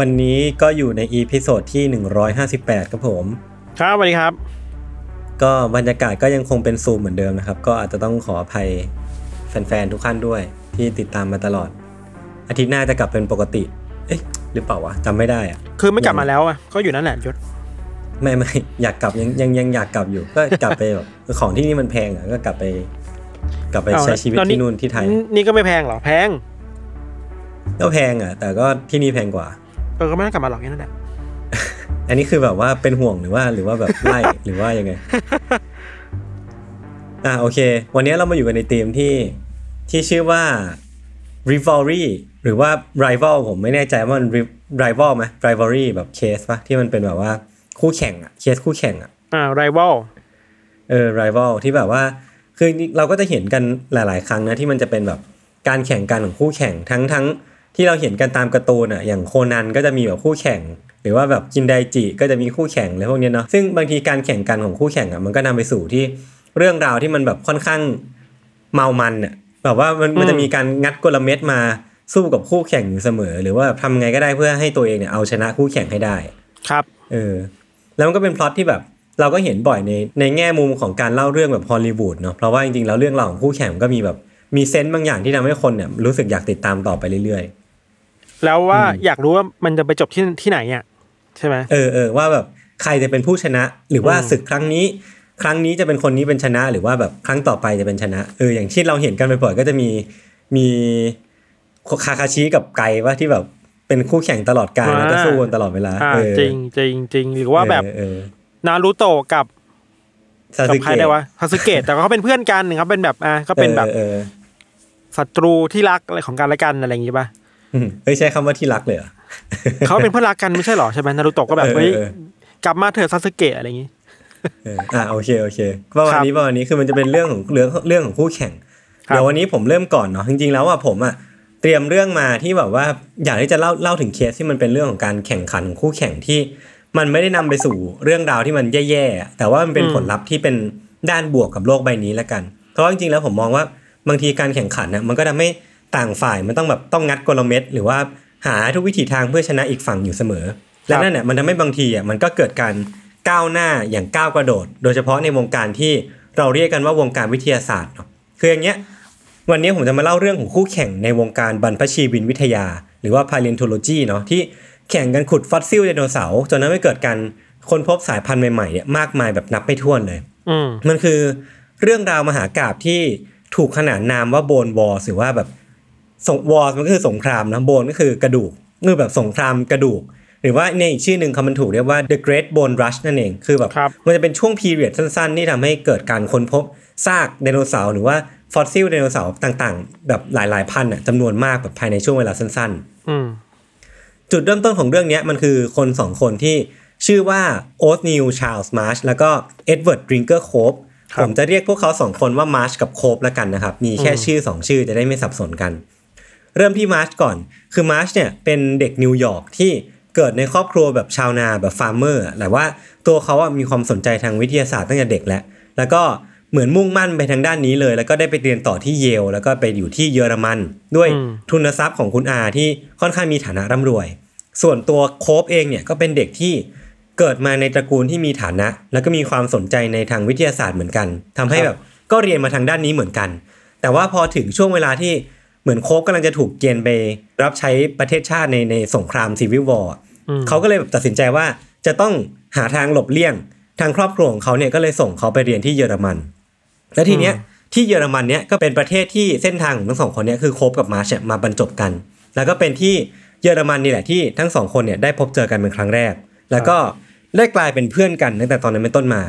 วันนี้ก็อยู่ใน episode ที่ 158 ครับผม ครับสวัสดีครับ ก็บรรยากาศก็ยังคงเป็นซูมเหมือนเดิมนะครับ ก็อาจจะต้องขออภัยแฟนๆ ทุกท่านด้วยที่ติดตามมาตลอด อาทิตย์หน้าจะกลับเป็นปกติ เอ๊ะ หรือเปล่าวะจำไม่ได้อะคือไม่กลับมาแล้วอะก็อยู่นั่นแหละยชญ์ไม่ไม่อยากกลับยังยังยังอยากกลับอยู่ ก็กลับไปแบบของที่นี่มันแพงอะก็กลับไป กลับไปเอาใช้ชีวิตแล้วที่นู่นที่ไทย นี่ก็ไม่แพงหรอแพง ก็แพงอะ แต่ก็ที่นี่แพงกว่าเออก็ไม่ต้องกลับมาหรอกแค่นั่นแหละ อันนี้คือแบบว่าเป็นห่วงหรือว่าหรือว่าแบบไล่หรือว่ายังไง อะโอเค วันนี้เรามาอยู่กันในธีมที่ที่ชื่อว่า rivalry หรือว่า rival ผมไม่แน่ใจว่ามัน rival ไหม rivalry แบบเคสปะที่มันเป็นแบบว่าคู่แข่งอะเคสคู่แข่งอะอ่าไรวอลเออ rival ที่แบบว่าคือเราก็จะเห็นกันหลาย ๆ ครั้งนะที่มันจะเป็นแบบการแข่งกันของคู่แข่งทั้งทั้ง ที่เราเห็นกันตามการ์ตูนอะอย่างโคนันก็จะมีแบบคู่แข่ง หรือว่าแบบจินไดจิก็จะมีคู่แข่งอะไรพวกเนี้ยเนาะซึ่งบางทีการแข่งกันของคู่แข่งอะมันก็นำไปสู่ที่เรื่องราวที่มันแบบค่อนข้างเมามันอะแบบว่ามันมันจะมีการงัดกลเม็ดมาสู้กับคู่แข่งอยู่เสมอ หรือว่าทำไงก็ได้เพื่อให้ตัวเองเนี่ยเอาชนะคู่แข่งให้ได้ครับเออแล้วมันก็เป็นพล็อตที่แบบเราก็เห็นบ่อยในในแง่มุมของการเล่าเรื่องแบบฮอลลีวูดเนาะเพราะว่าจริงๆแล้วเรื่องราวของคู่แข่งมันก็มีแบบมีเซนต์บางอย่างที่ทำให้คนเนี่ยรู้สึกอยากติดตามต่อไปเรื่อย แล้วว่าอยากรู้ว่ามันจะไปจบที่ที่ไหนอะใช่ไหมๆเออเออว่าแบบใครจะเป็นผู้ชนะ หรือว่าอืมศึกครั้งนี้ ครั้งนี้จะเป็นคนนี้เป็นชนะ หรือว่าแบบครั้งต่อไปจะเป็นชนะเอออย่างที่เราเห็นกันบ่อยๆก็จะมีมีคาคาชิกับไกว่าที่แบบเป็นคู่แข่งตลอดกาลแล้วก็สู้กันตลอดเวลาอ่าเออจริงจริงจริงหรือว่าแบบเออเออนารูโตะกับซากัสึใครเกะได้วะซาสึเกะแต่เขาเป็นเพื่อนกันเขาเป็นแบบอ่าก็เป็นแบบออออศัตรูที่รักอะไรของกันและกันอะไรอย่างงี้ป่ะอืม เฮ้ยใช้คำว่าที่รักเลยเหรอเขาเป็นเพื่อนรักกันไม่ใช่หรอใช่ไหมนารูโตะก็แบบเออเฮ้ยเออกลับมาเถอะซาสึเกะอะไรอย่างงี้เอออ่าโอเคโอเคประมาณครับนี้ประมาณนี้คือมันจะเป็นเรื่องของเรื่องเรื่องของคู่แข่งครับเดี๋ยววันนี้ผมเริ่มก่อนเนาะจริงๆแล้วอะผมอะเตรียมเรื่องมาที่แบบว่าอยากที่จะเล่าเล่าถึงเคสที่มันเป็นเรื่องของการแข่งขันของคู่แข่งที่ มันไม่ได้นำไปสู่เรื่องราวที่มันแย่ๆอะแต่ว่ามันเป็นผลลัพธ์ที่เป็นด้านบวกกับโลกใบนี้แล้วกัน เพราะว่าจริงๆแล้วผมมองว่าบางทีการแข่งขันน่ะมันก็ทำให้ ต่างฝ่ายมันต้องแบบต้องงัดกลเม็ดหรือว่าหาทุกวิถีทางเพื่อชนะอีกฝั่งอยู่เสมอ และนั่นเนี่ยมันทำให้บางทีอะมันก็เกิดการก้าวหน้าอย่างก้าวกระโดด โดยเฉพาะในวงการที่เราเรียกกันว่าวงการวิทยาศาสตร์เนาะคืออย่างเงี้ยวันนี้ผมจะมาเล่าเรื่องของคู่แข่งในวงการบรรพชีวินวิทยา หรือว่า paleontology เนาะที่แข่งกันขุดฟอสซิลไดโนเสาร์จนทำให้เกิดการค้นพบสายพันธุ์ใหม่ๆเนี่ยมากมายแบบนับไม่ถ้วนเลยอืมมันคือเรื่องราวมหากาพย์ที่ถูกขนานนามว่า Bone War หรือว่าแบบ สง war มันก็คือสงครามนะ bone ก็คือกระดูกคือแบบสงครามกระดูก หรือว่าในอีกชื่อหนึ่งคำมันถูกเรียกว่า the great bone rush นั่นเองคือแบบครับมันจะเป็นช่วง period สั้นๆ ที่ทำให้เกิดการค้นพบซากไดโนเสาร์หรือว่าฟอสซิลไดโนเสาร์ต่างๆ แบบหลายๆพันน่ะจำนวนมากแบบภายในช่วงเวลาสั้นๆอืมจุดเริ่มต้นของเรื่องเนี้ยมันคือคนสองคนที่ชื่อว่าโอธเนียลชาร์ลส์มาร์ชแล้วก็เอ็ดเวิร์ดดริงเกอร์โคบครับผมจะเรียกพวกเขาสองคนว่ามาร์ชกับโคบแล้วกันนะครับ มีแค่ชื่อสองชื่อจะได้ไม่สับสนกัน เริ่มที่มาร์ชก่อน คือมาร์ชเนี่ยเป็นเด็กนิวยอร์กที่เกิดในครอบครัวแบบชาวนาแบบ farmer แต่ว่าตัวเขาอะมีความสนใจทางวิทยาศาสตร์ตั้งแต่เด็กแล้วแล้วก็เหมือนมุ่งมั่นไปทางด้านนี้เลย แล้วก็ได้ไปเรียนต่อที่เยล แล้วก็ไปอยู่ที่เยอรมัน ด้วยทุนทรัพย์ของคุณอาที่ค่อนข้างมีฐานะร่ำรวย ส่วนตัวโคบเองเนี่ยก็เป็นเด็กที่เกิดมาในตระกูลที่มีฐานะ แล้วก็มีความสนใจในทางวิทยาศาสตร์เหมือนกันทำให้แบบก็เรียนมาทางด้านนี้เหมือนกัน แต่ว่าพอถึงช่วงเวลาที่ เหมือนโคบกำลังจะถูกเกณฑ์ไปรับใช้ประเทศชาติในในสงครามซีวิววอร์อืมเขาก็เลยแบบตัดสินใจว่าจะต้องหาทางหลบเลี่ยง ทางครอบครัวของเขาเนี่ยก็เลยส่งเขาไปเรียนที่เยอรมัน แล้วทีเนี้ยที่เยอรมันเนี่ยก็เป็นประเทศที่เส้นทางของทั้งสองคนเนี่ยคือโคบกับมาร์ชเนี่ยมาบรรจบกัน แล้วก็เป็นที่เยอรมันนี่แหละที่ทั้งสองคนเนี่ยได้พบเจอกันเป็นครั้งแรก แล้วก็ได้กลายเป็นเพื่อนกันตั้งแต่ตอนนั้นเป็นต้นมา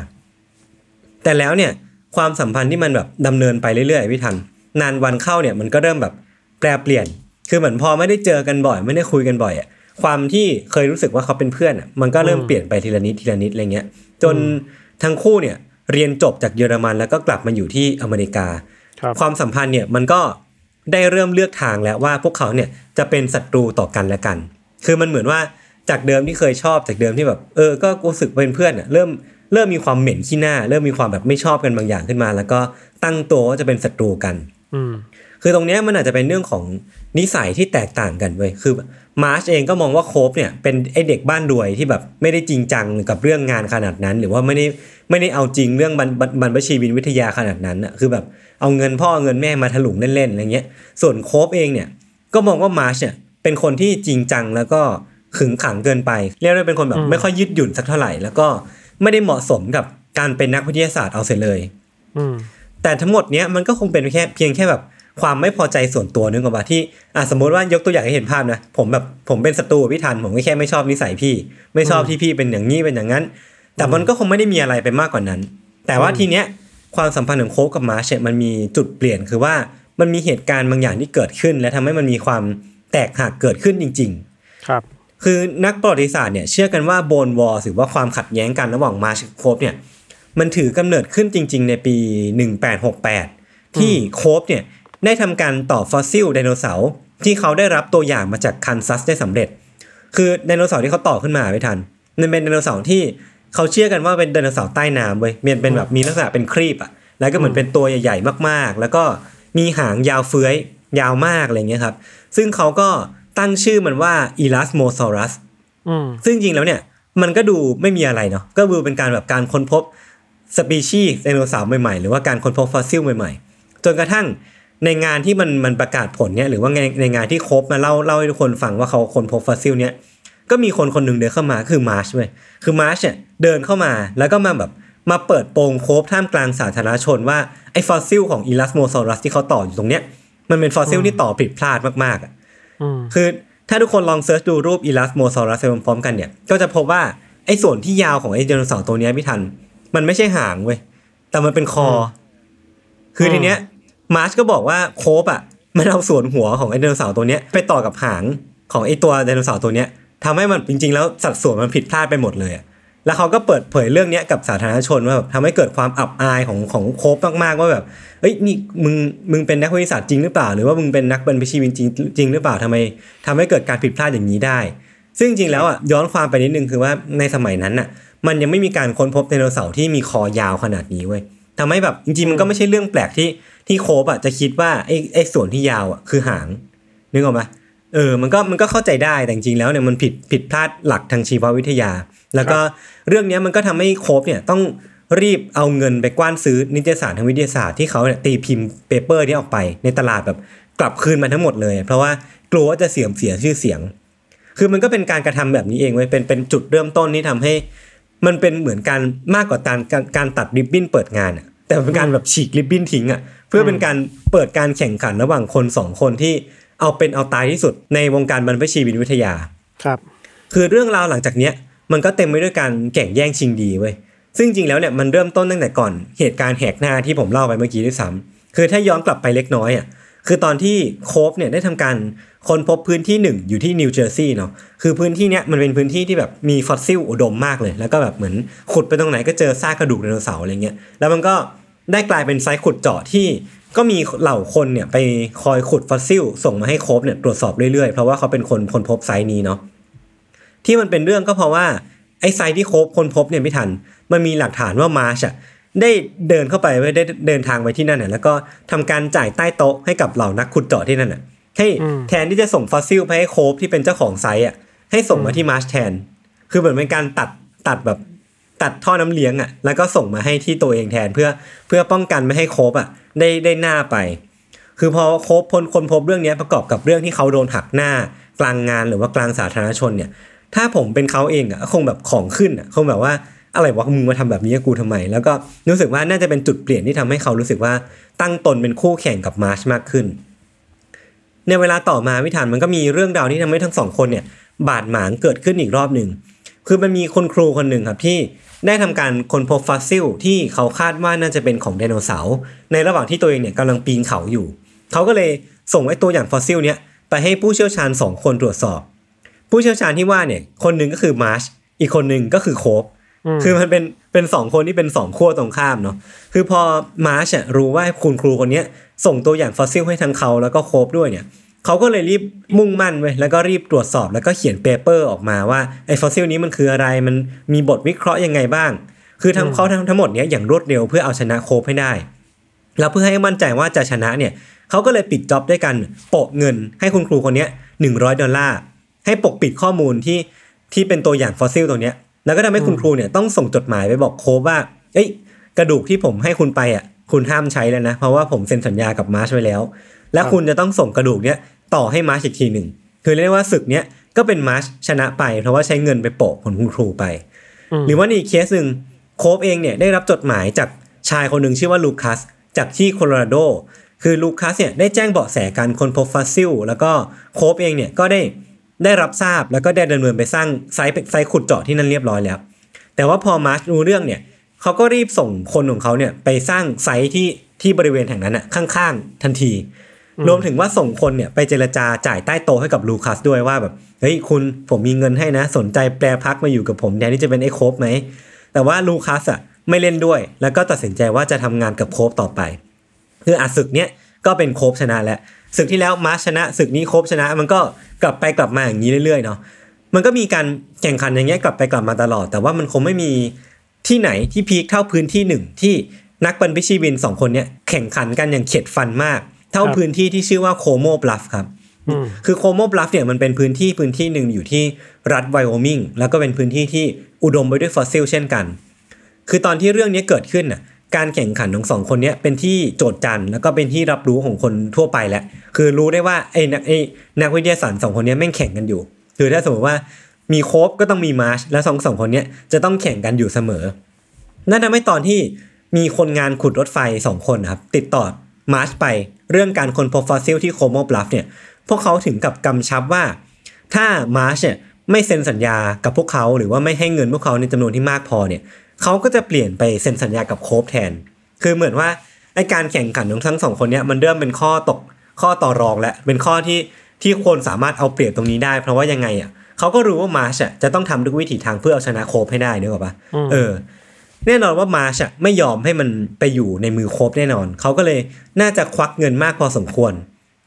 แต่แล้วเนี่ยความสัมพันธ์ที่มันแบบดำเนินไปเรื่อยๆพี่ทันนานวันเข้าเนี่ยมันก็เริ่มแบบ แปรเปลี่ยน คือเหมือนพอไม่ได้เจอกันบ่อย ไม่ได้คุยกันบ่อยอะความที่เคยรู้สึกว่าเขาเป็นเพื่อนอะมันก็เริ่มเปลี่ยนไปทีละนิดทีละนิดอะไรเงี้ย จนทั้งคู่เนี่ยเรียนจบจากเยอรมันแล้วก็กลับมาอยู่ที่อเมริกาครับความสัมพันธ์เนี่ยมันก็ได้เริ่มเลือกทางแล้วว่าพวกเขาเนี่ยจะเป็นศัตรูต่อกันและกัน คือมันเหมือนว่าจากเดิมที่เคยชอบจากเดิมที่แบบ เออ ก็รู้สึกเป็นเพื่อนอะเริ่มเริ่มมีความเหม็นขี้หน้า เริ่มมีความแบบไม่ชอบกันบางอย่างขึ้นมา แล้วก็ตั้งตัวว่าจะเป็นศัตรูกัน อืม คือตรงเนี้ยมันอาจจะเป็นเรื่องของนิสัยที่แตกต่างกันเว้ยคือมาร์ชเองก็มองว่าโคบเนี่ยเป็นไอเด็กบ้านรวยที่แบบไม่ได้จริงจังกับเรื่องงานขนาดนั้น หรือว่าไม่ได้ไม่ได้เอาจริงเรื่องบรรบรรบรรพชีวินวิทยาขนาดนั้นอะคือแบบเอาเงินพ่อเอาเงินแม่มาถลุงเล่นๆอะไรเงี้ย ส่วนโคบเองเนี่ยก็มองว่ามาร์ชเนี่ยเป็นคนที่จริงจังแล้วก็ขึงขังเกินไปเรียกได้เป็นคนแบบไม่ค่อยยืดหยุ่นสักเท่าไหร่ แล้วก็ไม่ได้เหมาะสมกับการเป็นนักวิทยาศาสตร์เอาเสียเลยอืมแต่ทั้งหมดเนี้ยมันก็คงเป็นแค่เพียงแค่แบบ ความไม่พอใจส่วนตัวนึกออกปะที่อะสมมติว่ายกตัวอย่างให้เห็นภาพนะ ผมแบบผมเป็นศัตรูกับพี่ทันผมก็แค่ไม่ชอบนิสัยพี่ ไม่ชอบที่พี่เป็นอย่างนี้เป็นอย่างนั้น แต่มันก็คงไม่ได้มีอะไรไปมากกว่านั้น แต่ว่าทีเนี้ยความสัมพันธ์ของโค้กกับมาร์ชเนี่ยมันมีจุดเปลี่ยนคือว่ามันมีเหตุการณ์บางอย่างที่เกิดขึ้น และทำให้มันมีความแตกหักเกิดขึ้นจริง ๆ ครับ คือนักประวัติศาสตร์เนี่ยเชื่อกันว่า Bone War หรือว่าความขัดแย้งกันระหว่างมาร์ชกับโคบเนี่ยมันถือกำเนิดขึ้นจริง ๆ ในปี 1868 ที่โคบเนี่ย ได้ทำการต่อฟอสซิลไดโนเสาร์ที่เขาได้รับตัวอย่างมาจากคันซัสได้สำเร็จ คือไดโนเสาร์ที่เขาต่อขึ้นมาไม่ทันมันเป็นไดโนเสาร์ที่เขาเชื่อกันว่าเป็นไดโนเสาร์ใต้น้ำเว้ยมันเป็นแบบมีลักษณะเป็นครีบอะแล้วก็เหมือนเป็นตัวใหญ่ๆ มากๆ แล้วก็มีหางยาวเฟื้อยยาวมากอะไรเงี้ยครับ ซึ่งเขาก็ตั้งชื่อมันว่า Elasmosaurus อืมซึ่งจริงๆแล้วเนี่ย มันก็ดูไม่มีอะไรเนาะก็ดูเป็นการแบบการค้นพบสปีชีส์ไดโนเสาร์ใหม่ๆ หรือว่าการค้นพบฟอสซิลใหม่ๆ จนกระทั่ง ในงานที่มันมันประกาศผลเนี่ยหรือว่าในในงานที่โคบมาเล่าเล่าให้ทุกคนฟังว่าเขาค้นพบฟอสซิลเนี่ยก็มีคนคนหนึ่งเดินเข้ามาคือมาร์ชเว้ยคือมาร์ชเนี่ยเดินเข้ามาแล้วก็มาแบบมาเปิดโปงโคบท่ามกลางสาธารณชนว่าไอ้ฟอสซิลของ Elasmosaurus ที่เขาต่ออยู่ตรงเนี้ยมันเป็นฟอสซิลที่ต่อผิดพลาดมากๆอะอืมคือถ้าทุกคนลอง search ดูรูป Elasmosaurus ไปพร้อมๆกันเนี่ยก็จะพบว่าไอ้ส่วนที่ยาวของไอ้ไดโนเสาร์ตัวเนี้ยพี่ทัน มันไม่ใช่หางเว้ยแต่มันเป็นคออคือทีเนี้ย มาร์ชก็บอกว่าโคบอะมันเอาส่วนหัวของไอ้ไดโนเสาร์ตัวเนี้ยไปต่อกับหางของไอ้ตัวไดโนเสาร์ตัวเนี้ยทำให้มันจริง ๆ แล้วสัดส่วนมันผิดพลาดไปหมดเลยอะแล้วเขาก็เปิดเผยเรื่องนี้กับสาธารณชนว่าแบบทำให้เกิดความอับอายของของโคบมากๆว่าแบบเอ้ยนี่มึงมึงเป็นนักวิทยาศาสตร์จริงหรือเปล่า หรือว่ามึงเป็นนักบรรพชีวินจริงจริงหรือเปล่าทำไมทำให้เกิดการผิดพลาดอย่างนี้ได้ ซึ่งจริงแล้วอะย้อนความไปนิดนึงคือว่าในสมัยนั้นอะ มันยังไม่มีการค้นพบไดโนเสาร์ที่มีคอยาวขนาดนี้เว้ยทำให้แบบจริงๆมันก็ไม่ใช่เรื่องแปลกที่ ที่โคบอะจะคิดว่าไอ้ไอ้ส่วนที่ยาวอะคือหาง นึกออกไหมเออ มันก็มันก็เข้าใจได้แต่จริงๆแล้วเนี่ยมันผิดผิดพลาดหลักทางชีววิทยา แล้วก็เรื่องเนี้ยมันก็ทำให้โคบเนี่ยต้องรีบเอาเงินไปกว้านซื้อนิตยสารทางวิทยาศาสตร์ที่เขาเนี่ยตีพิมพ์ paper นี้ออกไปในตลาดแบบกลับคืนมาทั้งหมดเลย เพราะว่ากลัวว่าจะเสื่อมเสียชื่อเสียง คือมันก็เป็นการกระทำแบบนี้เองเว้ยเป็นเป็นจุดเริ่มต้นที่ทำให้ มันเป็นเหมือนการมากกว่าการการการตัดริบบิ้นเปิดงานอะ แต่เป็นการแบบฉีกริบบิ้นทิ้งอะเพื่อเป็นการเปิดการแข่งขันระหว่างคนสองคนที่เอาเป็นเอาตายที่สุดในวงการบรรพชีวินวิทยาครับ คือเรื่องราวหลังจากเนี้ยมันก็เต็มไปด้วยการแข่งแย่งชิงดีเว้ยซึ่งจริงแล้วเนี่ยมันเริ่มต้นตั้งแต่ก่อนเหตุการณ์แหกหน้าที่ผมเล่าไปเมื่อกี้ด้วยซ้ำคือถ้าย้อนกลับไปเล็กน้อยอะคือตอนที่โคบเนี่ยได้ทำการค้นพบพื้นที่หนึ่งอยู่ที่นิวเจอร์ซีย์เนาะคือพื้นที่เนี้ยมันเป็นพื้นที่ที่แบบมีฟอสซิลอุดมมากเลย แล้วก็แบบเหมือนขุดไปตรงไหนก็เจอซากกระดูกไดโนเสาร์อะไรเงี้ยแล้วมันก็ ได้กลายเป็นไซต์ขุดเจาะที่ก็มีเหล่าคนเนี่ยไปคอยขุดฟอสซิล ส่งมาให้โคบเนี่ยตรวจสอบเรื่อยๆ เพราะว่าเขาเป็นคนค้นพบไซต์นี้เนาะที่มันเป็นเรื่องก็เพราะว่าไอ้ไซต์ที่โคบค้นพบเนี่ยพี่ทัน มันมีหลักฐานว่ามาร์ชอะได้เดินเข้าไปเว้ยได้เดินทางไปที่นั่นน่ะแล้วก็ทำการจ่ายใต้โต๊ะให้กับเหล่านักขุดเจาะที่นั่นน่ะให้อืมแทนที่จะส่งฟอสซิลไปให้โคบที่เป็นเจ้าของไซต์อะให้ส่งมาที่มาร์ชแทน คือเหมือนเป็นการตัดตัดแบบ ตัดท่อน้ำเลี้ยงอะแล้วก็ส่งมาให้ที่ตัวเองแทนเพื่อเพื่อป้องกันไม่ให้โคบอะได้ได้หน้าไป คือพอโคบค้นพบเรื่องนี้ประกอบกับเรื่องที่เขาโดนหักหน้ากลางงานหรือว่ากลางสาธารณชนเนี่ย ถ้าผมเป็นเขาเองอะคงแบบของขึ้นอะคงแบบว่าอะไรวะมึงมาทำแบบนี้กับกูทำไม แล้วก็รู้สึกว่าน่าจะเป็นจุดเปลี่ยนที่ทำให้เขารู้สึกว่าตั้งตนเป็นคู่แข่งกับมาร์ชมากขึ้น ในเวลาต่อมาพี่ทันมันก็มีเรื่องราวที่ทำให้ทั้งสองคนเนี่ยบาดหมางเกิดขึ้นอีกรอบหนึ่ง คือมันมีคนครูคนหนึ่งครับที่ ได้ทำการค้นพบฟอสซิลที่เขาคาดว่าน่าจะเป็นของไดโนเสาร์ในระหว่างที่ตัวเองเนี่ยกำลังปีนเขาอยู่ เขาก็เลยส่งไอ้ตัวอย่างฟอสซิลเนี้ยไปให้ผู้เชี่ยวชาญสองคนตรวจสอบ ผู้เชี่ยวชาญที่ว่าเนี่ยคนหนึ่งก็คือมาร์ชอีกคนหนึ่งก็คือโคบคือมันเป็นเป็นสองคนที่เป็นสองขั้วตรงข้ามเนาะคือพอมาร์ชอะรู้ว่าคุณครูคนเนี้ยส่งตัวอย่างฟอสซิลให้ทั้งเขาแล้วก็โคบด้วยเนี่ย เขาก็เลยรีบมุ่งมั่นเว้ยแล้วก็รีบตรวจสอบแล้วก็เขียน paper ออกมาว่าไอ้ฟอสซิลนี้มันคืออะไรมันมีบทวิเคราะห์ยังไงบ้าง คือทำเขาทั้งทั้งหมดเนี้ยอย่างรวดเร็วเพื่อเอาชนะโคบให้ได้ แล้วเพื่อให้มั่นใจว่าจะชนะเนี่ยเขาก็เลยปิด job ด้วยการโปะเงินให้คุณครูคนเนี้ยหนึ่งร้อยดอลลาร์ให้ปกปิดข้อมูลที่ที่เป็นตัวอย่างฟอสซิลตัวเนี้ย แล้วก็ทำให้คุณครูเนี่ยต้องส่งจดหมายไปบอกโคบว่า เอ้ย กระดูกที่ผมให้คุณไปอะคุณห้ามใช้แล้วนะ เพราะว่าผมเซ็นสัญญากับมาร์ชไว้แล้ว และคุณจะต้องส่งกระดูกเนี้ยต่อให้มาร์ชอีกทีหนึ่งคือเรียกได้ว่าศึกเนี้ยก็เป็นมาร์ชชนะไปเพราะว่าใช้เงินไปโปะผลคุณครูไป หรือว่าในอีกเคสหนึ่งโคบเองเนี่ยได้รับจดหมายจากชายคนหนึ่งชื่อว่าลูคัสจากที่โคโลราโดคือลูคัสเนี่ยได้แจ้งเบาะแสการค้นพบฟอสซิล แล้วก็โคบเองเนี่ยก็ได้ได้รับทราบแล้วก็ได้ดำเนินไปสร้างไซต์ไซต์ขุดเจาะที่นั่นเรียบร้อยแล้ว แต่ว่าพอมาร์ชรู้เรื่องเนี่ยเขาก็รีบส่งคนของเขาเนี่ยไปสร้างไซต์ที่ที่บริเวณแห่งนั้นอะข้างๆทันที รวมถึงว่าส่งคนเนี่ยไปเจรจาจ่ายใต้โต๊ะให้กับลูคัสด้วยว่าแบบเฮ้ยคุณผมมีเงินให้นะ สนใจแปลพักมาอยู่กับผมแทนที่จะเป็นไอ้โคบไหมแต่ว่าลูคัสอะไม่เล่นด้วย แล้วก็ตัดสินใจว่าจะทำงานกับโคบต่อไป คืออาศึกเนี้ยก็เป็นโคบชนะแล้วศึกที่แล้วมาร์ชชนะศึกนี้โคบชนะ มันก็กลับไปกลับมาอย่างนี้เรื่อยๆเนาะมันก็มีการแข่งขันอย่างเงี้ยกลับไปกลับมาตลอด แต่ว่ามันคงไม่มีที่ไหนที่ peak เท่าพื้นที่หนึ่งที่นักบรรพชีวินสองคนเนี้ยแข่งขันกันอย่างเข็ดฟันมาก เท่าครับพื้นที่ที่ชื่อว่าโคโมบลัฟครับอืมคือโคโมบลัฟเนี่ยมันเป็นพื้นที่พื้นที่หนึ่งอยู่ที่รัฐไวโอมิงแล้วก็เป็นพื้นที่ที่อุดมไปด้วยฟอสซิลเช่นกัน คือตอนที่เรื่องนี้เกิดขึ้นน่ะการแข่งขันของสองคนเนี้ยเป็นที่โจทย์จันทร์แล้วก็เป็นที่รับรู้ของคนทั่วไปแล้วคือรู้ได้ว่าไอ้นักไอ้นักวิทยาศาสตร์สองคนเนี้ยแม่งแข่งกันอยู่ คือถ้าสมมติว่ามีโคบก็ต้องมีมาร์ชแล้วสองสองคนเนี้ยจะต้องแข่งกันอยู่เสมอ นั่นทำให้ตอนที่มีคนงานขุดรถไฟสองคนนะครับติดต่อ มาร์ชไปเรื่องการค้นพบฟอสซิลที่โคโมบลัฟเนี่ยพวกเขาถึงกับกำชับว่า ถ้ามาร์ชเนี่ยไม่เซ็นสัญญากับพวกเขาหรือว่าไม่ให้เงินพวกเขาในจำนวนที่มากพอเนี่ยเขาก็จะเปลี่ยนไปเซ็นสัญญากับโคบแทน คือเหมือนว่าไอการแข่งขันของทั้งสองคนเนี่ยมันเริ่มเป็นข้อตกข้อต่อรองและเป็นข้อที่ที่คนสามารถเอาเปรียบตรงนี้ได้ เพราะว่ายังไงอะเขาก็รู้ว่ามาร์ชอะจะต้องทำทุกวิถีทางเพื่อเอาชนะโคบให้ได้นึกออกปะเออ แน่นอนว่ามาร์ชอะไม่ยอมให้มันไปอยู่ในมือโคบแน่นอน เขาก็เลยน่าจะควักเงินมากพอสมควร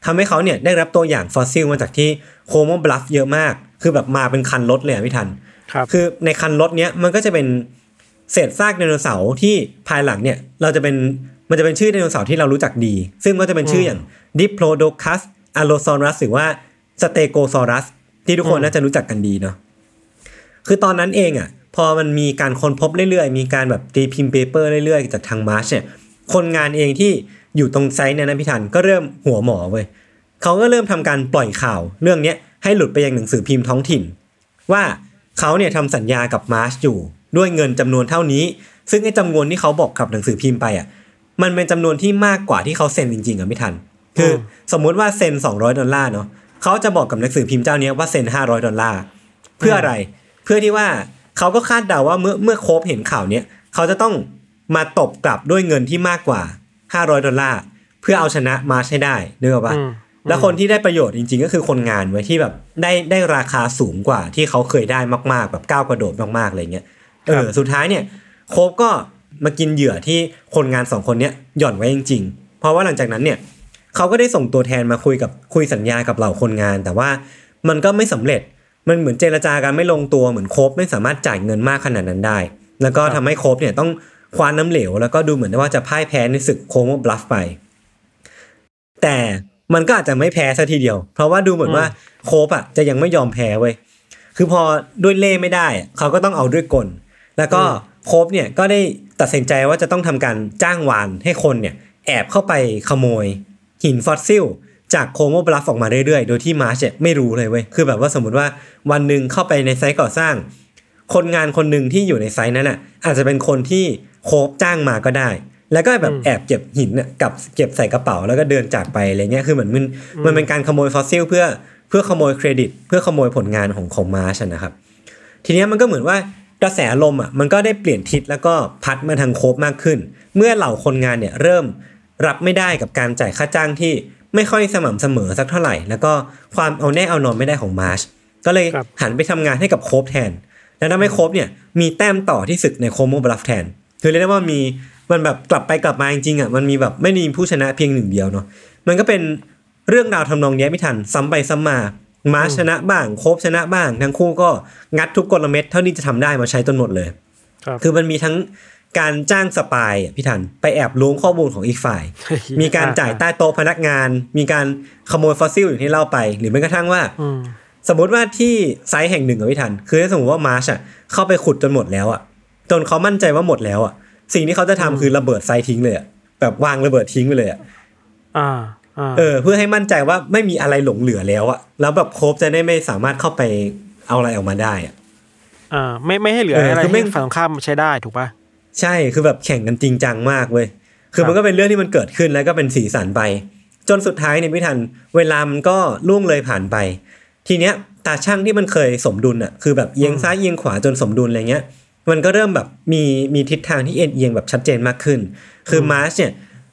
ทำให้เขาเนี่ยได้รับตัวอย่างฟอสซิลมาจากที่โคโมบลัฟเยอะมาก คือแบบมาเป็นคันรถเลยอะพี่ทันครับคือในคันรถเนี้ยมันก็จะเป็นเศษซากไดโนเสาร์ที่ภายหลังเนี่ยเราจะเป็นมันจะเป็นชื่อไดโนเสาร์ที่เรารู้จักดี ซึ่งก็จะเป็นชื่ออย่าง Diplodocus Allosaurus หรือว่า Stegosaurus ที่ทุกคนน่าจะรู้จักกันดีเนาะคือตอนนั้นเองอะ พอมันมีการค้นพบเรื่อยๆ มีการแบบตีพิมพ์ paper เรื่อยๆ จากทางมาร์ชเนี่ยคนงานเองที่อยู่ตรงไซต์เนี่ยนะพี่ทันก็เริ่มหัวหมอเว้ยเขาก็เริ่มทำการปล่อยข่าวเรื่องเนี้ยให้หลุดไปยังหนังสือพิมพ์ท้องถิ่น ว่าเขาเนี่ยทำสัญญากับมาร์ชอยู่ด้วยเงินจำนวนเท่านี้ ซึ่งไอ้จำนวนที่เขาบอกกับหนังสือพิมพ์ไปอะมันเป็นจำนวนที่มากกว่าที่เขาเซ็นจริงๆอะพี่ทัน คือสมมุติว่าเซ็น 200 ดอลลาร์เนาะเขาจะบอกกับหนังสือพิมพ์เจ้าเนี้ยว่าเซ็น 500 ดอลลาร์เพื่ออะไร เพื่อที่ว่า เขาก็คาดเดาว่าเมื่อเมื่อโคบเห็นข่าวเนี้ยเขาจะต้องมาตบกลับด้วยเงินที่มากกว่า 500 ดอลลาร์เพื่อเอาชนะมาร์ชให้ได้นึกออกปะอืมแล้วคนที่ได้ประโยชน์จริง ๆ ก็คือคนงานไว้ที่แบบได้ได้ราคาสูงกว่าที่เขาเคยได้มากๆแบบก้าวกระโดดมากๆอะไรเงี้ยเออสุดท้ายเนี่ยโคบก็มากินเหยื่อที่คนงานสองคนเนี้ยหย่อนไว้จริง ๆ เพราะว่าหลังจากนั้นเนี่ยเขาก็ได้ส่งตัวแทนมาคุยกับคุยสัญญากับเหล่าคนงาน แต่ว่ามันก็ไม่สำเร็จ มันเหมือนเจรจากันไม่ลงตัวเหมือนโคบไม่สามารถจ่ายเงินมากขนาดนั้นได้ แล้วก็ทำให้โคบเนี่ยต้องคว้านน้ำเหลว แล้วก็ดูเหมือนว่าจะพ่ายแพ้ในศึกโคโมบลัฟไป แต่มันก็อาจจะไม่แพ้ซะทีเดียว เพราะว่าดูเหมือนว่าโคบอะจะยังไม่ยอมแพ้เว้ยคือพอด้วยเล่ไม่ได้อะเขาก็ต้องเอาด้วยกล แล้วก็โคบเนี่ยก็ได้ตัดสินใจว่าจะต้องทำการจ้างวานให้คนเนี่ยแอบเข้าไปขโมยหินฟอสซิล จากโคโมบลัฟออกมาเรื่อยๆ โดยที่มาร์ชเนี่ยไม่รู้เลยเว้ย คือแบบว่าสมมติว่าวันหนึ่งเข้าไปในไซต์ก่อสร้าง คนงานคนหนึ่งที่อยู่ในไซต์นั้นอะ อาจจะเป็นคนที่โคบจ้างมาก็ได้ แล้วก็แบบแอบเก็บหินน่ะกับเก็บใส่กระเป๋าแล้วก็เดินจากไปอะไรเงี้ย คือเหมือนมันมันเป็นการขโมยฟอสซิลเพื่อเพื่อขโมยเครดิต เพื่อขโมยผลงานของของมาร์ชอะนะครับ ทีเนี้ยมันก็เหมือนว่ากระแสลมอะมันก็ได้เปลี่ยนทิศแล้วก็พัดมาทางโคบมากขึ้น เมื่อเหล่าคนงานเนี่ยเริ่มรับไม่ได้กับการจ่ายค่าจ้างที่ ไม่ค่อยสม่ำเสมอสักเท่าไหร่ แล้วก็ความเอาแน่เอานอนไม่ได้ของมาร์ชก็เลยครับหันไปทำงานให้กับโคบแทน แล้วทำให้โคบเนี่ยมีแต้มต่อที่ศึกใน Como Bluff แทน คือเรียกได้ว่ามีมันแบบกลับไปกลับมาจริงๆอะมันมีแบบไม่ได้มีผู้ชนะเพียงหนึ่งเดียวเนาะมันก็เป็นเรื่องราวทำนองเนี้ยพี่ทันซ้ำไปซ้ำมามาร์ชชนะบ้างโคบชนะบ้าง ทั้งคู่ก็งัดทุกกลเม็ดเท่าที่จะทำได้มาใช้จนหมดเลยครับคือมันมีทั้ง การจ้าง spy อะพี่ทันไปแอบล้วงข้อมูลของอีกฝ่าย มีการจ่ายใต้โต๊ะพนักงาน มีการขโมยฟอสซิลอย่างที่เล่าไป หรือแม้กระทั่งว่าอืมสมมติว่าที่ site แห่งหนึ่งอะพี่ทัน คือถ้าสมมติว่ามาร์ชอะเข้าไปขุดจนหมดแล้วอะจนเขามั่นใจว่าหมดแล้วอะสิ่งที่เขาจะทำคือระเบิด site ทิ้งเลยอะแบบวางระเบิดทิ้งไปเลยอะอ่าอ่าเออ เพื่อให้มั่นใจว่าไม่มีอะไรหลงเหลือแล้วอะแล้วแบบโคบจะได้ไม่สามารถเข้าไปเอาอะไรออกมาได้อะอ่าไม่ไม่ให้เหลือเอออะไรคือไม่ให้ฝั่งตรงข้ามใช้ได้ถูกปะ ใช่คือแบบแข่งกันจริงจังมากเว้ยคือมันก็เป็นเรื่องที่มันเกิดขึ้นแล้วก็เป็นสีสันไป จนสุดท้ายเนี่ยพี่ทันเวลามันก็ล่วงเลยผ่านไป ทีเนี้ยตาช่างที่มันเคยสมดุลอะคือแบบเอียงซ้ายเอียงขวาจนสมดุลอะไรเงี้ย มันก็เริ่มแบบมีมีทิศทางที่เอ็นเอียงแบบชัดเจนมากขึ้น คือมาร์ชเนี่ย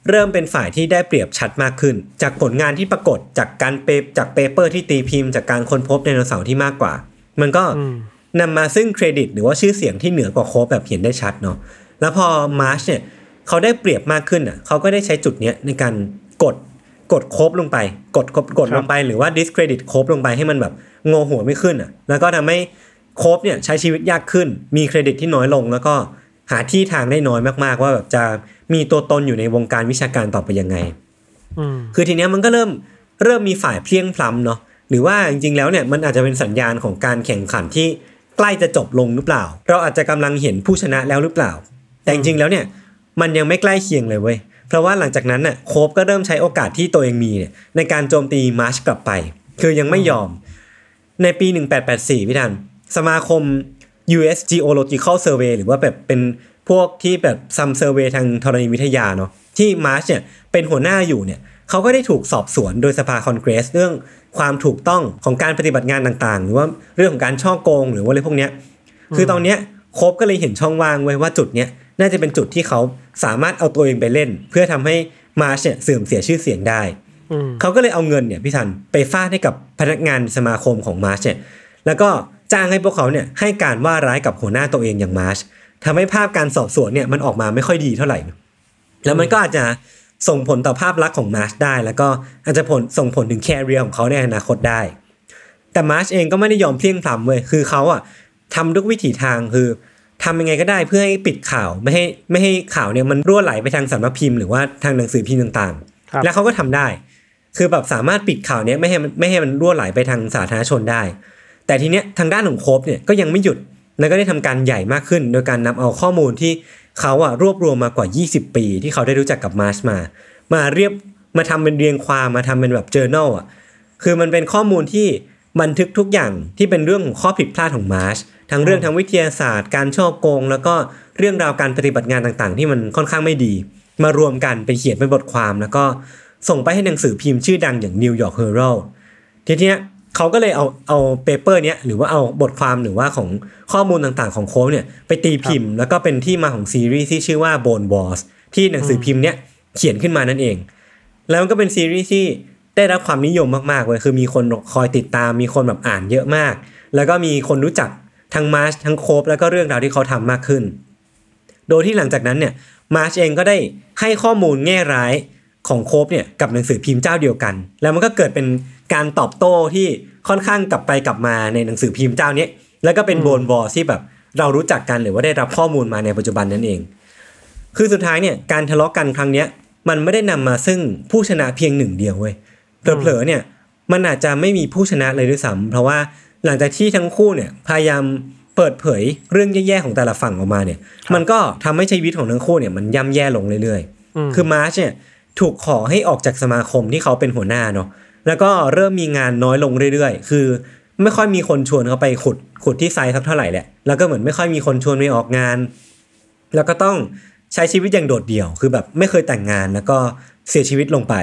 เริ่มเป็นฝ่ายที่ได้เปรียบชัดมากขึ้น จากผลงานที่ปรากฏจากการเปจาก paper ที่ตีพิมพ์จากการค้นพบไดโนเสาร์ที่มากกว่า มันก็อืมนำมาซึ่งเครดิต หรือว่าชื่อเสียงที่เหนือกว่าโคบแบบเห็นได้ชัดเนาะ แล้วพอมาร์ชเนี่ยเขาได้เปรียบมากขึ้นอะเขาก็ได้ใช้จุดเนี้ยในการกดกดโคบลงไป กดกดกดครับลงไปหรือว่า discredit โคบลงไปให้มันแบบงอหัวไม่ขึ้นอะแล้วก็ทำให้โคบเนี่ยใช้ชีวิตยากขึ้น มีเครดิตที่น้อยลงแล้วก็หาที่ทางได้น้อยมากๆ ว่าแบบจะมีตัวตนอยู่ในวงการวิชาการต่อไปยังไงอืมคือทีเนี้ยมันก็เริ่มเริ่มมีฝ่ายเพลียงพล้ำเนาะหรือว่าจริงๆแล้วเนี่ยมันอาจจะเป็นสัญญาณของการแข่งขันที่ใกล้จะจบลงหรือเปล่า เราอาจจะกำลังเห็นผู้ชนะแล้วหรือเปล่า แต่จริงๆแล้วเนี่ยมันยังไม่ใกล้เคียงเลยเว้ยเพราะว่าหลังจากนั้นน่ะโคบก็เริ่มใช้โอกาสที่ตัวเองมีเนี่ยในการโจมตีมาร์ชกลับไป คือยังไม่ยอม ในปี 1884 พี่ทันสมาคม US Geological Survey หรือว่าแบบเป็นพวกที่แบบทำ survey ทางธรณีวิทยาเนาะที่มาร์ชเนี่ยเป็นหัวหน้าอยู่เนี่ยเขาก็ได้ถูกสอบสวนโดยสภาคอนเกรส เรื่องความถูกต้องของการปฏิบัติงานต่างๆ หรือว่าเรื่องของการฉ้อโกงหรือว่าอะไรพวกเนี้ยคือตอนเนี้ยโคบก็เลยเห็นช่องว่างเว้ยว่าจุดเนี้ย น่าจะเป็นจุดที่เขาสามารถเอาตัวเองไปเล่น เพื่อทำให้มาร์ชเนี่ยเสื่อมเสียชื่อเสียงได้อืมเขาก็เลยเอาเงินเนี่ยพี่ทันไปฟาดให้กับพนักงานสมาคมของมาร์ชเนี่ยแล้วก็จ้างให้พวกเขาเนี่ยให้การว่าร้ายกับหัวหน้าตัวเองอย่างมาร์ชทำให้ภาพการสอบสวนเนี่ยมันออกมาไม่ค่อยดีเท่าไหร่ แล้วมันก็อาจจะส่งผลต่อภาพลักษณ์ของมาร์ชได้ แล้วก็อาจจะผลส่งผลถึง career ของเขาในอนาคตได้ แต่มาร์ชเองก็ไม่ได้ยอมเพลี่ยงพล้ำเว้ยคือเขาอะทำทุกวิถีทางคือ ทำยังไงก็ได้เพื่อให้ปิดข่าวไม่ให้ไม่ให้ข่าวเนี่ยมันรั่วไหลไปทางสำนักพิมพ์หรือว่าทางหนังสือพิมพ์ต่างครับๆแล้วเขาก็ทำได้ คือแบบสามารถปิดข่าวเนี้ยไม่ให้มันไม่ให้มันรั่วไหลไปทางสาธารณชนได้ แต่ทีเนี้ยทางด้านของโคบเนี่ยก็ยังไม่หยุดแล้วก็ได้ทำการใหญ่มากขึ้น โดยการนำเอาข้อมูลที่เขาอะรวบรวมมากว่า 20 ปี ที่เขาได้รู้จักกับมาร์ชมา มาเรียบมาทำเป็นเรียงความมาทำเป็นแบบ journal อะคือมันเป็นข้อมูลที่บันทึกทุกอย่างที่เป็นเรื่องของข้อผิดพลาดของมาร์ช ทั้งเรื่องทางวิทยาศาสตร์ การช่อโกง แล้วก็เรื่องราวการปฏิบัติงานต่างๆ ที่มันค่อนข้างไม่ดี มารวมกันเป็นเขียนเป็นบทความแล้วก็ส่งไปให้หนังสือพิมพ์ชื่อดังอย่าง New York Herald ทีเนี้ยเขาก็เลยเอาเอา paper เนี้ยหรือว่าเอาบทความหรือว่าของข้อมูลต่างๆของโคบเนี่ยไปตีพิมพ์ แล้วก็เป็นที่มาของซีรีส์ที่ชื่อว่า Bone Wars ที่หนังสือพิมพ์เนี้ยเขียนขึ้นมานั่นเอง แล้วมันก็เป็นซีรีส์ที่ได้รับความนิยมมากๆเลยคือมีคนคอยติดตามมีคนแบบอ่านเยอะมาก แล้วก็มีคนรู้จัก ทั้งมาร์ชทั้งโคบแล้วก็เรื่องราวที่เขาทำมากขึ้น โดยที่หลังจากนั้นเนี่ยมาร์ชเองก็ได้ให้ข้อมูลแง่ร้ายของโคบเนี่ยกับหนังสือพิมพ์เจ้าเดียวกัน แล้วมันก็เกิดเป็นการตอบโต้ที่ค่อนข้างกลับไปกลับมาในหนังสือพิมพ์เจ้าเนี้ยแล้วก็เป็นโบนวอร์ที่แบบเรารู้จักกันหรือว่าได้รับข้อมูลมาในปัจจุบันนั่นเอง คือสุดท้ายเนี่ยการทะเลาะกันครั้งเนี้ยมันไม่ได้นำมาซึ่งผู้ชนะเพียงหนึ่งเดียวเว้ยเผลอๆเนี่ยมันอาจจะไม่มีผู้ชนะเลยด้วยซ้ำเพราะว่า หลังจากที่ทั้งคู่เนี่ยพยายามเปิดเผยเรื่องแย่ๆของแต่ละฝั่งออกมาเนี่ย มันก็ทำให้ชีวิตของทั้งคู่เนี่ยมันย่ำแย่ลงเรื่อยอืมๆคือมาร์ชเนี่ยถูกขอให้ออกจากสมาคมที่เขาเป็นหัวหน้าเนาะแล้วก็เริ่มมีงานน้อยลงเรื่อยๆ คือไม่ค่อยมีคนชวนเขาไปขุดขุดที่ site สักเท่าไหร่แหละ แล้วก็เหมือนไม่ค่อยมีคนชวนไปออกงาน แล้วก็ต้องใช้ชีวิตอย่างโดดเดี่ยว คือแบบไม่เคยแต่งงานแล้วก็เสียชีวิตลงไป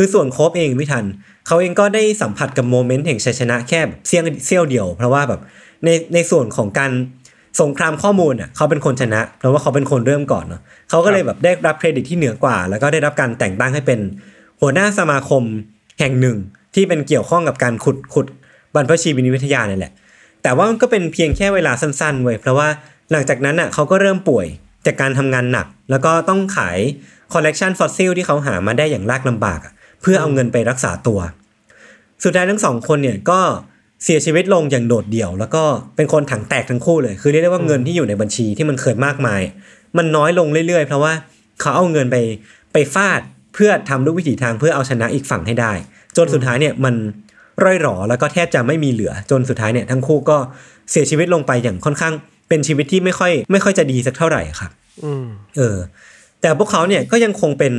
คือส่วนโคบเองพี่ทัน เขาเองก็ได้สัมผัสกับ moment แห่งชัยชนะแค่เสี้ยงเสี้ยวเดียว เพราะว่าแบบในในส่วนของการสงครามข้อมูลอะเขาเป็นคนชนะเพราะว่าเขาเป็นคนเริ่มก่อนเนาะเขาก็เลยแบบได้รับเครดิตที่เหนือกว่า แล้วก็ได้รับการแต่งตั้งให้เป็นหัวหน้าสมาคมแห่งหนึ่งที่เป็นเกี่ยวข้องกับการขุดขุดบรรพชีวินวิทยาเนี่ยแหละ แต่ว่ามันก็เป็นเพียงแค่เวลาสั้นๆเว้ยเพราะว่าหลังจากนั้นอะเขาก็เริ่มป่วยจากการทำงานหนัก แล้วก็ต้องขายคอลเลกชันฟอสซิลที่เขาหามาได้อย่างยากลำบากอะ เพื่อเอาเงินไปรักษาตัว สุดท้ายทั้งสองคนเนี่ยก็เสียชีวิตลงอย่างโดดเดี่ยว แล้วก็เป็นคนถังแตกทั้งคู่เลย คือเรียกได้ว่าเงินที่อยู่ในบัญชีที่มันเคยมากมาย มันน้อยลงเรื่อยๆ เพราะว่าเขาเอาเงินไปไปฟาดเพื่อทำด้วยวิถีทางเพื่อเอาชนะอีกฝั่งให้ได้ จนสุดท้ายเนี่ยมันร่อยหรอแล้วก็แทบจะไม่มีเหลือจนสุดท้ายเนี่ยทั้งคู่ก็เสียชีวิตลงไปอย่างค่อนข้าง เป็นชีวิตที่ไม่ค่อย ไม่ค่อยจะดีสักเท่าไหร่ครับอืมเออ แต่พวกเขาเนี่ยก็ยังคงเป็น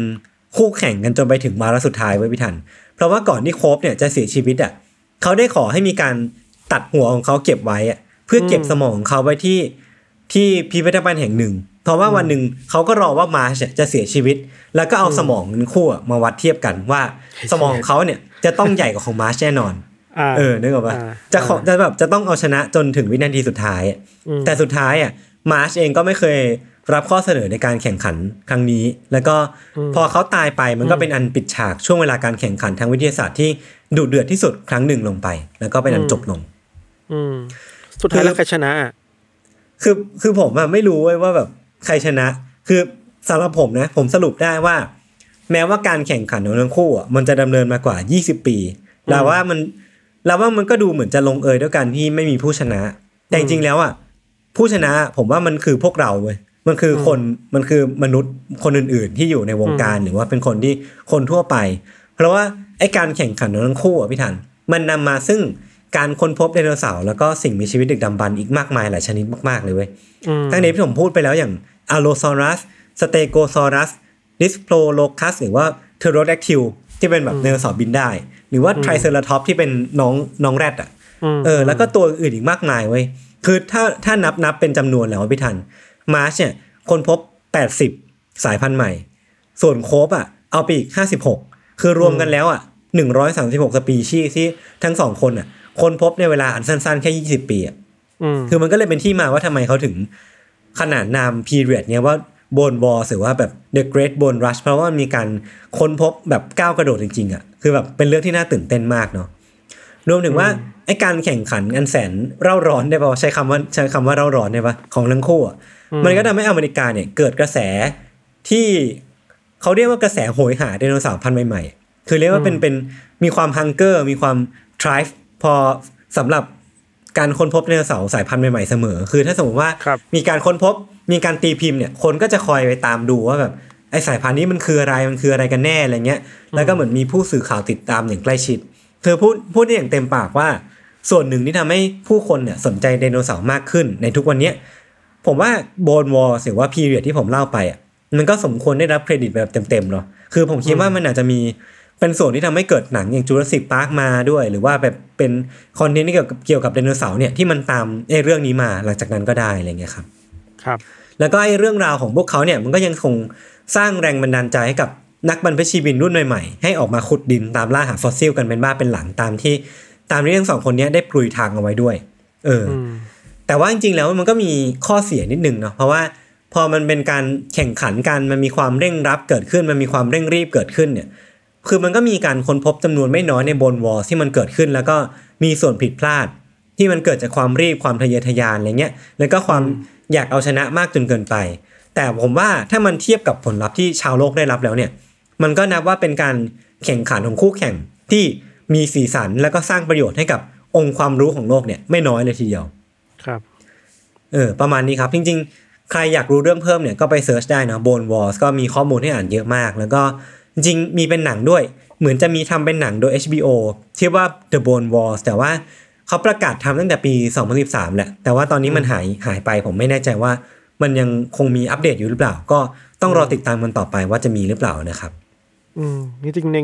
คู่แข่งกันจนไปถึงวาระสุดท้ายเว้ยพี่ทัน เพราะว่าก่อนที่โคบเนี่ยจะเสียชีวิตอะเขาได้ขอให้มีการตัดหัวของเขาเก็บไว้อะเพื่อเก็บสมองของเขาไว้ที่ที่พิพิธภัณฑ์แห่งหนึ่ง เพราะว่าวันหนึ่งเขาก็รอว่ามาร์ชเนี่ยจะเสียชีวิต แล้วก็เอาสมองทั้งคู่อะมาวัดเทียบกันว่า สมองของเขาเนี่ยจะต้องใหญ่กว่าของมาร์ชแน่นอนอ่าเออนึกออกปะอ่าจะขอจะแบบจะต้องเอาชนะจนถึงวินาทีสุดท้ายอะอืมแต่สุดท้ายอะมาร์ชเองก็ไม่เคย รับข้อเสนอในการแข่งขันครั้งนี้ แล้วก็พอเขาตายไปมันก็เป็นอันปิดฉากช่วงเวลาการแข่งขันทางวิทยาศาสตร์ที่ดุเดือดที่สุดครั้งหนึ่งลงไป แล้วก็เป็นอันจบลง อืมสุดท้ายแล้วใครชนะอะคือคือผมอะไม่รู้เว้ยว่าแบบใครชนะ คือสำหรับผมนะ ผมสรุปได้ว่า แม้ว่าการแข่งขันของทั้งคู่อะมันจะดำเนินมากว่า 20 ปีแล้วว่ามันแล้วว่ามันก็ดูเหมือนจะลงเอยด้วยกันที่ไม่มีผู้ชนะ แต่จริงๆแล้วอะผู้ชนะผมว่ามันคือพวกเราเว้ย มันคือคนมันคือมนุษย์คนอื่น ๆ ที่อยู่ในวงการหรือว่าเป็นคนที่คนทั่วไป เพราะว่าไอ้การแข่งขันของทั้งคู่อะพี่ทัน มันนำมาซึ่งการค้นพบไดโนเสาร์แล้วก็สิ่งมีชีวิตดึกดำบรรพ์อีกมากมายหลายชนิดมากๆเลยเว้ยอืมทั้งนี้ที่ผมพูดไปแล้วอย่าง Allosaurus Stegosaurus Diplodocus หรือว่า Pterodactyl ที่เป็นแบบไดโนเสาร์บินได้ หรือว่า Triceratops ที่เป็นน้องน้องแรดอะมเออแล้วก็ตัวอื่นอีกมากมายเว้ยคือถ้าถ้านับนับเป็นจำนวนแล้วพี่ทัน มาร์ชเนี่ยค้นพบ 80 สายพันธุ์ใหม่ ส่วนโคบอะเอาไปอีก 56 คือรวมกันแล้วอะ 136 สปีชีส์ที่ทั้งสองคนอะ ค้นพบในเวลาอันสั้นๆ แค่ 20 ปีอะอืมคือมันก็เลยเป็นที่มาว่าทำไมเขาถึงขนานนาม period เนี้ยว่า Bone War หรือว่าแบบ The Great Bone Rush เพราะว่ามีการค้นพบแบบก้าวกระโดดจริงๆอะคือแบบเป็นเรื่องที่น่าตื่นเต้นมากเนาะรวมถึงว่าไอการแข่งขันอันแสนเร่าร้อนได้ป่าวะใช้คำว่าใช้คำว่าเร่าร้อนได้ปะของทั้งคู่อะ มันก็ทำให้อเมริกาเนี่ยเกิดกระแสที่เขาเรียกว่ากระแสโหยหาไดโนเสาร์พันธุ์ใหม่ๆ คือเรียกว่าเป็นเป็นมีความฮังเกอร์มีความ drive พอสำหรับการค้นพบไดโนเสาร์สายพันธุ์ใหม่ๆเสมอ คือถ้าสมมติว่าครับมีการค้นพบมีการตีพิมพ์เนี่ยคนก็จะคอยไปตามดูว่าแบบไอสายพันธุ์นี้มันคืออะไรมันคืออะไรกันแน่อะไรเงี้ย แล้วก็เหมือนมีผู้สื่อข่าวติดตามอย่างใกล้ชิด คือพูดพูดได้อย่างเต็มปากว่า ส่วนหนึ่งที่ทำให้ผู้คนเนี่ยสนใจไดโนเสาร์มากขึ้นในทุกวันเนี้ย ผมว่า Bone Wars หรือว่า period ที่ผมเล่าไปอะมันก็สมควรได้รับเครดิตแบบเต็มๆเนาะคือผมคิดว่ามันอาจจะมีเป็นส่วนที่ทำให้เกิดหนังอย่าง Jurassic Park มาด้วย หรือว่าแบบเป็น content ที่เกี่ยวกับเกี่ยวกับไดโนเสาร์เนี่ยที่มันตามไอ้เรื่องนี้มาหลังจากนั้นก็ได้อะไรเงี้ยครับครับ แล้วก็ไอ้เรื่องราวของพวกเขาเนี่ยมันก็ยังคงสร้างแรงบันดาลใจให้กับนักบรรพชีวินรุ่นใหม่ๆให้ออกมาขุดดินตามล่าหาฟอสซิลกันเป็นบ้าเป็นหลังตามที่ตามที่ทั้งสองคนเนี้ยได้ปลุยทางเอาไว้ด้วย เออออืม แต่ว่าจริงๆแล้วมันก็มีข้อเสียนิดนึงเนาะเพราะว่าพอมันเป็นการแข่งขันกันมันมีความเร่งรับเกิดขึ้น มันมีความเร่งรีบเกิดขึ้นเนี่ยคือมันก็มีการค้นพบจำนวนไม่น้อยใน Bone Wars ที่มันเกิดขึ้น แล้วก็มีส่วนผิดพลาด ที่มันเกิดจากความรีบความทะเยอทะยานอะไรเงี้ยแล้วก็ความอยากเอาชนะมากจนเกินไป แต่ผมว่าถ้ามันเทียบกับผลลัพธ์ที่ชาวโลกได้รับแล้วเนี่ย มันก็นับว่าเป็นการแข่งขันของคู่แข่งที่มีสีสัน แล้วก็สร้างประโยชน์ให้กับองค์ความรู้ของโลกเนี่ยไม่น้อยเลยทีเดียว เออประมาณนี้ครับ จริง ๆ ใครอยากรู้เรื่องเพิ่มเนี่ยก็ไปเซิร์ชได้นะ Bone Wars ก็มีข้อมูลให้อ่านเยอะมาก แล้วก็จริงๆมีเป็นหนังด้วย เหมือนจะมีทำเป็นหนังโดย HBO ชื่อว่า The Bone Wars แต่ว่าเขาประกาศทำตั้งแต่ปี 2013 แหละ แต่ว่าตอนนี้มันหายหายไปผมไม่แน่ใจว่า มันยังคงมีอัปเดตอยู่หรือเปล่า ก็ต้องรอติดตามมันต่อไปว่าจะมีหรือเปล่านะครับ อืมจริงๆใน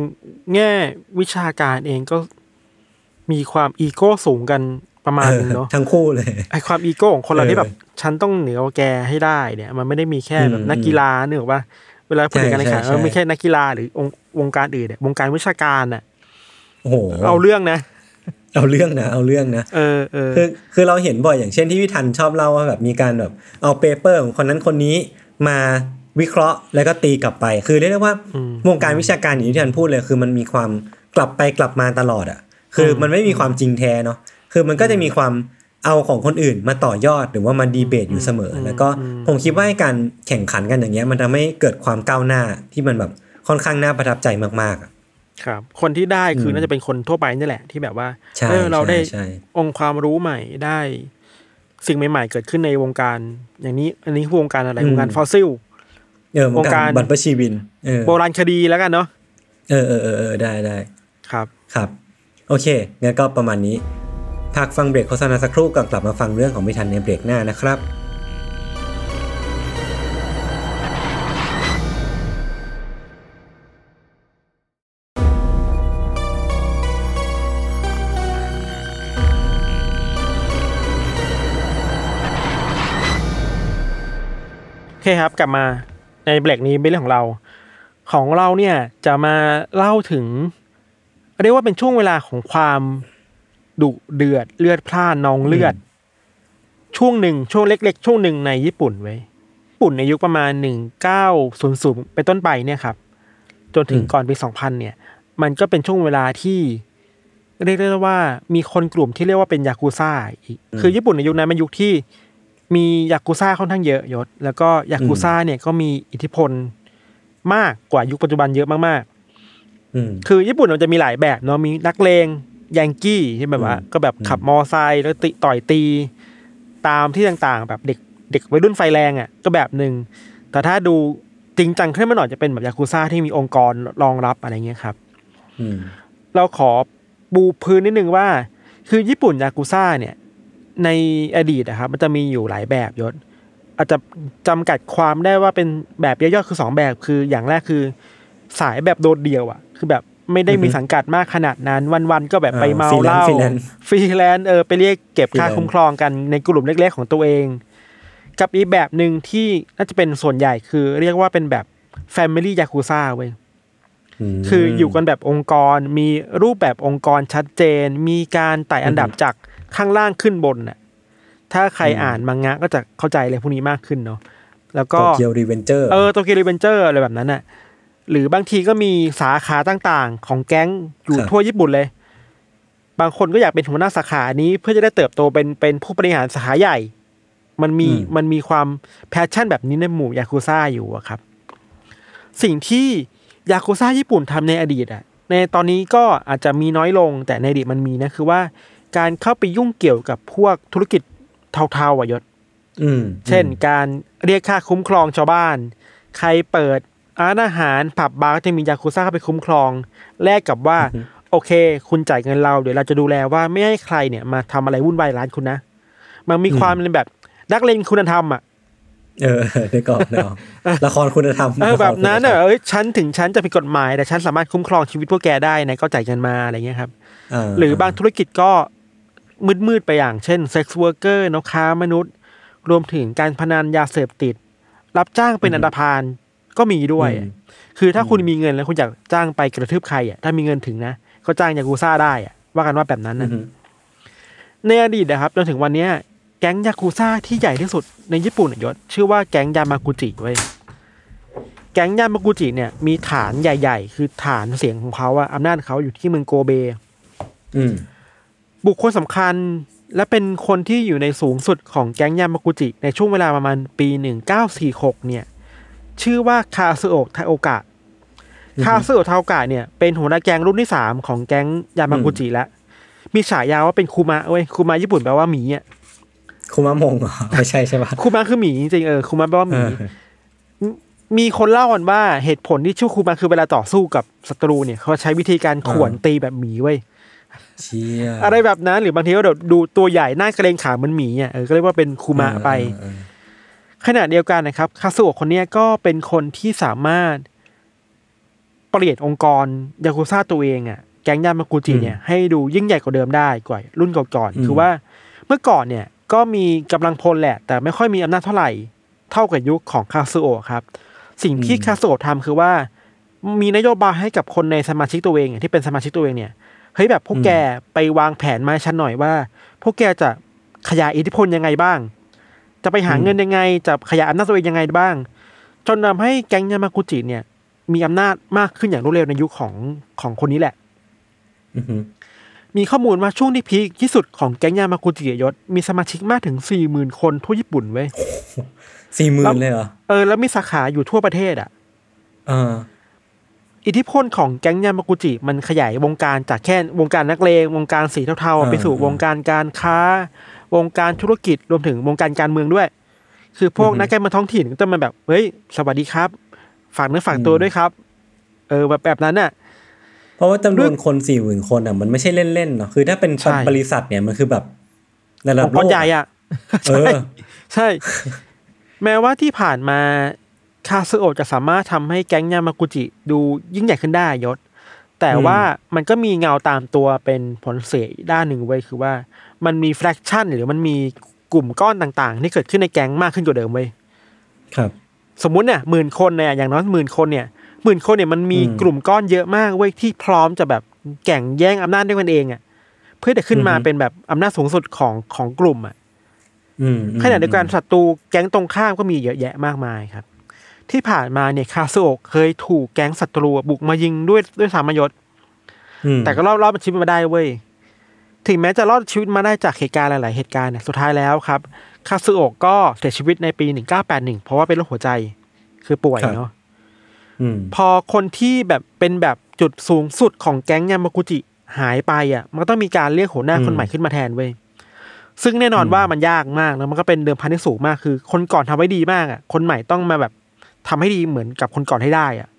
แง่วิชาการเองก็มีความอีโก้สูงกัน ประมาณนึงเนาะทั้งคู่เลยไอความอีโก้ของคนเราเออที่แบบฉันต้องเหนือกว่าแกให้ได้เนี่ย มันไม่ได้มีแค่แบบอืมนักกีฬาเนกอะว่าเวลาพูดถึงการแข่งขันใช่ใช่มันไม่แค่นักกีฬาหรือองค์วงการอื่นเนี่ยวงการวิชาการอะโอ้โหเอาเรื่องนะเอาเรื่องนะเอาเรื่องนะเออเออคือคือเราเห็นบ่อยอย่างเช่นที่พี่ทันชอบเล่าว่าแบบมีการแบบเอาเปเปอร์ของคนนั้นคนนี้มาวิเคราะห์แล้วก็ตีกลับไป คือเรียกได้ว่ามวงการวิชาการอย่างที่พี่ทันพูดเลย คือมันมีความกลับไปกลับมาตลอดอะ คือมันไม่มีความจริงแท้เนาะ คือมันก็จะมีความเอาของคนอื่นมาต่อยอดหรือว่ามาดีเบตอยู่เสมอ แล้วก็ผมคิดว่าการแข่งขันกันอย่างเงี้ย มันทำให้เกิดความก้าวหน้าที่มันแบบค่อนข้างน่าประทับใจมากๆอะครับ คนที่ได้คือมน่าจะเป็นคนทั่วไปนี่แหละ ที่แบบว่าใช่เออเราได้ใช่ใช่องค์ความรู้ใหม่ได้ สิ่งใหม่ ๆ เกิดขึ้นในวงการ อย่างนี้ อันนี้คือวงการอะไรวงการฟอสซิลเออวงการวงการบัตรประชีวินเออโบราณคดีแล้วกันเนาะเออเออเออเออได้ได้ครับครับ โอเคงั้นก็ประมาณนี้ พักฟังเบรกโฆษณาสักครู่ก่อนกลับมาฟังเรื่องของม่ทันในเบรกหน้านะครับโอเคครับกลับมาในเบรกนี้เป็นเรื่องของเรา ของเราเนี่ยจะมาเล่าถึง เรียกว่าเป็นช่วงเวลาของความ ดุเดือดเลือดพล่านนองเลือด ช่วงหนึ่งช่วงเล็ก ๆ ช่วงหนึ่งในญี่ปุ่นไว้ยญี่ปุ่นในยุคประมาณหนึ่งเก้าศูนย์ศูนย์เป็นต้นไปเนี่ยครับ จนถึงอืมก่อนปีสองพันเนี่ย มันก็เป็นช่วงเวลาที่ เรียกได้ว่ามีคนกลุ่มที่เรียกว่าเป็นยากูซ่าอีกคือญี่ปุ่นในยุคนั้นเป็นยุคที่มียากูซ่าค่อนข้างเยอะยศ แล้วก็ยากูซ่าเนี่ยก็มีอิทธิพลมากกว่ายุคปัจจุบันเยอะมากๆอืมคือญี่ปุ่นมันจะมีหลายแบบเนาะมีนักเลง ยังกี้ที่แบบว่า ก็แบบขับมอไซค์แล้วติต่อยตี ตามที่ต่างๆ แบบเด็กเด็กวัยรุ่นไฟแรงอะ ก็แบบหนึ่งแต่ถ้าดูจริงจังขึ้นมาหน่อยจะเป็นแบบยากุซ่าที่มีองค์กรรองรับอะไรเงี้ยครับเราขอปูพื้นนิดนึงว่า คือญี่ปุ่นยากุซ่าเนี่ย ในอดีตนะครับ มันจะมีอยู่หลายแบบยศ อาจจะจำกัดความได้ว่าเป็นแบบย่อยๆคือสองแบบคืออย่างแรกคือ สายแบบโดดเดี่ยวอะ คือแบบ ไม่ได้มีอือฮึสังกัดมากขนาดนั้น วันๆก็แบบไปอ่าเมาฟรีเหแลนซ์ล้าฟรีแลนซ์ฟรีแลนซ์เออไปเรียกเก็บค่าฟรีแลนซ์คุ้มครองกันในกลุ่มเล็ก ๆ ของตัวเอง กับอีกแบบหนึ่งที่น่าจะเป็นส่วนใหญ่คือ เรียกว่าเป็นแบบ Family Yakuza เว้ย คืออยู่กันแบบองค์กรมีรูปแบบองค์กรชัดเจน มีการไต่อันดับอือฮึจากข้างล่างขึ้นบนน่ะ ถ้าใครอืมอ่านมังงะก็จะเข้าใจเลยพวกนี้มากขึ้นเนาะแล้วก็โตเกียวรีเวนเจอร์เออโตเกียวรีเวนเจอร์อะไรแบบนั้นน่ะ หรือบางทีก็มีสาขาต่างๆ ของแก๊งอยู่ทั่วญี่ปุ่นเลย บางคนก็อยากเป็นหัวหน้าสาขานี้ เพื่อจะได้เติบโตเป็นเป็นผู้บริหารสาขาใหญ่ มันมีมันมีความ passion แบบนี้ในหมู่ยากุซ่าอยู่อะครับ สิ่งที่ยากุซ่าญี่ปุ่นทำในอดีตอะในตอนนี้ก็อาจจะมีน้อยลง แต่ในอดีตมันมีนะคือว่า การเข้าไปยุ่งเกี่ยวกับพวกธุรกิจเทาๆอะยศอืมเช่น การเรียกค่าคุ้มครองชาวบ้าน ใครเปิด ร้านอาหารผับบาร์ก็จะมียาคุซ่าเข้าไปคุ้มครอง แลกกับว่า โอเค คุณจ่ายเงินเราเดี๋ยวเราจะดูแลว่าไม่ให้ใครเนี่ยมาทำอะไรวุ่นวายร้านคุณนะ มันมีความเป็นแบบนักเลงคุณธรรมอะเออได้ก่อนเนาะละครคุณธรรมเออแบบนั้นละอะครคุณธรรมเอ้ยฉันถึงฉันจะผิดกฎหมาย แต่ฉันสามารถคุ้มครองชีวิตพวกแกได้นะก็จ่ายเงินมาอะไรเงี้ยครับาหรือบางธุรกิจก็มืดๆไปอย่างเช่น sex worker ค้ามนุษย์ รวมถึงการพนันยาเสพติด รับจ้างเป็นอันธพาล ก็มีด้วยอืมคือถ้าคุณมีเงินแล้วคุณอยากจ้างไปกระทืบใครอะถ้ามีเงินถึงนะก็จ้างยากูซ่าได้อะว่ากันว่าแบบนั้นอืนะอฮึในอดีตนะครับจนถึงวันเนี้ยแก๊งยากูซ่าที่ใหญ่ที่สุดในญี่ปุ่นอะยศชื่อว่าแก๊งยามากุจิเว้ยแก๊งยามากุจิเนี่ยมีฐานใหญ่ ๆ คือฐานเสียงของเขาอะอำนาจเขาอยู่ที่เมืองโกเบอืมบุคคลสำคัญและเป็นคนที่อยู่ในสูงสุดของแก๊งยามากุจิ ในช่วงเวลาประมาณปี 1946 เนี่ย ชื่อว่าคาซึโอะทาโอกะอือฮึคาซึโอะทาโอกะเนี่ยเป็นหัวหน้าแก๊งรุ่นที่สามของแก๊งยามากุจิแล้วมีฉายาว่าเป็นคูมะเว้ยคูมะญี่ปุ่นแปลว่าหมีอะคุมะมงเหรอไม่ใช่ใช่ปะคูมะคือหมีจริงๆเออคูมะแปลว่าหมีเออมีคนเล่ากันว่าเหตุผลที่ชื่อคูมะคือเวลาต่อสู้กับศัตรูเนี่ยเขาใช้วิธีการข่วนตีแบบหมีเว้ยเชี่ยอะไรแบบนั้นหรือบางทีก็เดี๋ยวดูตัวใหญ่หน้าเกรงขาเหมือนหมีอะเออก็เรียกว่าเป็นคูมะไปเออ ขณะเดียวกันนะครับคาสุโอะคนเนี้ยก็เป็นคนที่สามารถปเปลี่ยนองค์กรยากุซ่าตัวเองอะแก๊งยามากุจิเนี่ยให้ดูยิ่งใหญ่กว่าเดิมได้กว่ารุ่นก่อนอืมๆคือว่าเมื่อก่อนเนี่ยก็มีกำลังพลแหละ แต่ไม่ค่อยมีอำนาจเท่าไหร่ เท่ากับยุคของคาซูโอะครับ สิ่งที่คาซูโอะทำคือว่า มีนโยบายให้กับคนในสมาชิกตัวเองที่เป็นสมาชิกตัวเองเนี่ยเฮ้ยแบบพวกแกไปวางแผนมาให้ฉันหน่อยว่า พวกแกจะขยายอิทธิพลยังไงบ้าง จะไปหาเงินยังไง จะขยายอำนาจตัวเองยังไงบ้าง จนทำให้แก๊งยามากุจิเนี่ย มีอำนาจมากขึ้นอย่างรวดเร็วในยุคของของคนนี้แหละอือฮึมีข้อมูลว่าช่วงที่พีคที่สุดของแก๊งยามากุจิยศมีสมาชิกมากถึงสี่หมื่นคนทั่วญี่ปุ่นเว้ยสี่หมื่แล้นวเลยเหรอเออแล้วมีสาขาอยู่ทั่วประเทศอะเอออิทธิพลของแก๊งยามากุจิมันขยายวงการจากแค่วงการนักเลงวงการสีเทาอ่าๆไปสู่วงการการค้า วงการธุรกิจรวมถึงวงการการเมืองด้วย คือพวกนักการเมืองท้องถิ่นก็จะมาแบบเฮ้ยสวัสดีครับฝากเนื้อฝากตัวด้วยครับ เออแบบแบบนั้นน่ะเพราะว่าจำนด้ววนยคนสี่หมื่นคนอะมันไม่ใช่เล่นๆเนาะคือถ้าเป็นใช่บริษัทเนี่ยมันคือแบบระดัขบองโลก้อนกใหญ่อะเออใช่ แม้ว่าที่ผ่านมาคาซึโอะจะสามารถทำให้แก๊งยามากุจิดูยิ่งใหญ่ขึ้นได้ยศ แต่อืมว่ามันก็มีเงาตามตัวเป็นผลเสียอีกด้านหนึ่งไว้ยคือว่า มันมีแฟกชั่น หรือมันมีกลุ่มก้อนต่างๆ ที่เกิดขึ้นในแก๊งมากขึ้นกว่าเดิมเว้ยครับ สมมุติเนี่ยหมื่นคนเนี่ยอย่างน้อยหมื่นคนเนี่ยหมื่นคนเนี่ยมันมีอืมกลุ่มก้อนเยอะมากเว้ยที่พร้อมจะแบบแข่งแย่งอำนาจด้วยกันเองอะ เพื่อจะขึ้นมาอือฮึเป็นแบบอำนาจสูงสุดของของกลุ่มอะอืมอืมขณะเดียวกันศัตรูแก๊งตรงข้ามก็มีเยอะแยะมากมายครับ ที่ผ่านมาเนี่ยคาซูโอะเคยถูกแก๊งศัตรูบุกมายิงด้วยด้วยสามยศอืมแต่ก็รอดรอดชีวิตมาได้เว้ย ถึงแม้จะรอดชีวิตมาได้จากเหตุการณ์หลาย ๆ เหตุการณ์เนี่ยสุดท้ายแล้วครับคาซูโอะก็เสียชีวิตในปี 1981 เพราะว่าเป็นโรคหัวใจคือป่วยเนาะอืมพอคนที่แบบเป็นแบบจุดสูงสุดของแก๊งยามากุจิหายไปอะ มันก็ต้องมีการเรียกหัวหน้าอืมคนใหม่ขึ้นมาแทนเว้ยซึ่งแน่นอนอืมว่ามันยากมากแล้วมันก็เป็นเดิมพันที่สูงมากคือ คนก่อนทำไว้ดีมากอะ คนใหม่ต้องมาแบบทำให้ดีเหมือนกับคนก่อนให้ได้อะ